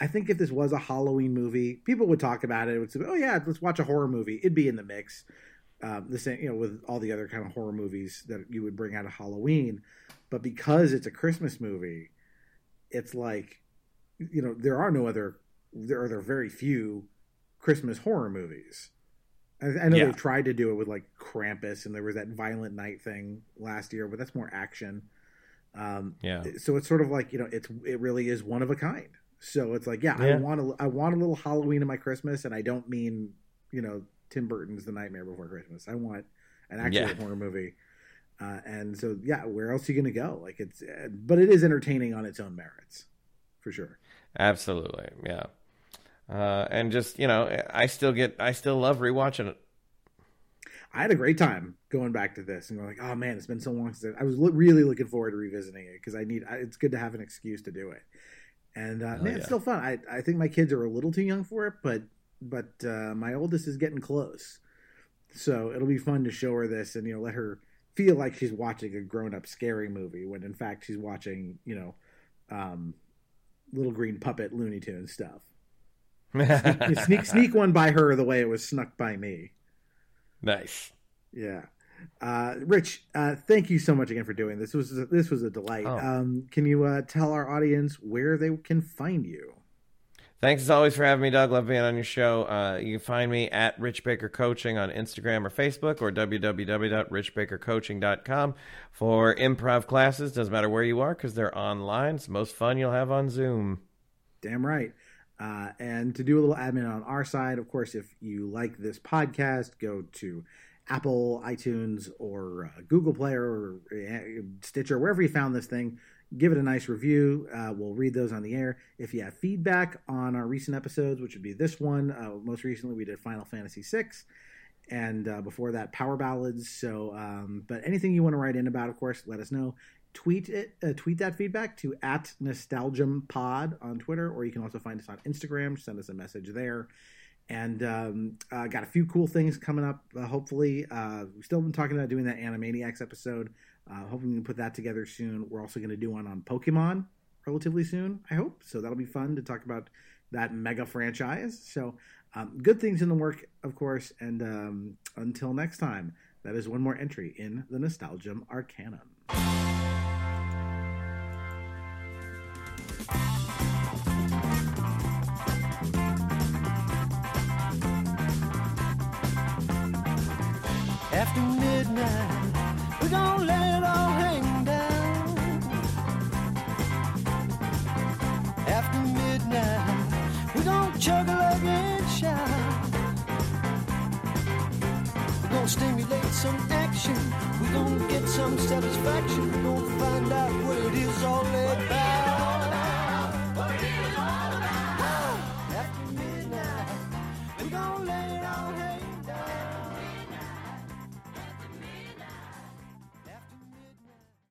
I think if this was a Halloween movie, people would talk about it. It would say, "Oh yeah, let's watch a horror movie." It'd be in the mix. Um, the same, you know, with all the other kind of horror movies that you would bring out of Halloween, but because it's a Christmas movie, it's like, you know, there are no other. There are there very few Christmas horror movies. I, I know Yeah. they've tried to do it with like Krampus, and there was that Violent Night thing last year, but that's more action. Um, Yeah. So it's sort of like you know, it's it really is one of a kind. So it's like, yeah, I want a, I want a little Halloween in my Christmas, and I don't mean you know Tim Burton's The Nightmare Before Christmas. I want an actual Yeah. horror movie. Uh, and so, yeah, where else are you going to go? Like it's, uh, but it is entertaining on its own merits, for sure. Absolutely. Yeah. Uh, and just, you know, I still get I still love rewatching it. I had a great time going back to this and going like, oh man, it's been so long since I, I was lo- really looking forward to revisiting it because I need. I, it's good to have an excuse to do it, and uh, man, yeah. it's still fun. I I think my kids are a little too young for it, but but uh, my oldest is getting close, so it'll be fun to show her this and you know let her feel like she's watching a grown up scary movie when in fact she's watching you know, um, little green puppet Looney Tunes stuff. sneak, sneak sneak one by her the way it was snuck by me. Nice. Yeah. Uh, Rich, uh, thank you so much again for doing this. This was this was a delight. Oh. Um, can you uh, tell our audience where they can find you? Thanks as always for having me, Doug. Love being on your show. Uh, you can find me at Rich Baker Coaching on Instagram or Facebook or www.richbakercoaching.com for improv classes. Doesn't matter where you are because they're online. It's the most fun you'll have on Zoom. Damn right. Uh, and to do a little admin on our side, of course, if you like this podcast, go to Apple, iTunes, or uh, Google Play or uh, Stitcher, wherever you found this thing. Give it a nice review. Uh, we'll read those on the air. If you have feedback on our recent episodes, which would be this one, uh, most recently we did Final Fantasy VI, and uh, before that, Power Ballads. So, um, but anything you want to write in about, of course, let us know. Tweet it, uh, tweet that feedback to at Pod on Twitter, or you can also find us on Instagram. Send us a message there and um, uh, got a few cool things coming up. Uh, hopefully, uh, we've still been talking about doing that Animaniacs episode. Uh, hoping we can put that together soon. We're also going to do one on Pokemon relatively soon. I hope so. That'll be fun to talk about that mega franchise. So, um, good things in the work, of course. And um, until next time, that is one more entry in the Nostalgium Arcanum. We're gonna let it all hang down. After midnight, we're gonna chug a and shout. We're gonna stimulate some action. We're gonna get some satisfaction. We're gonna find out what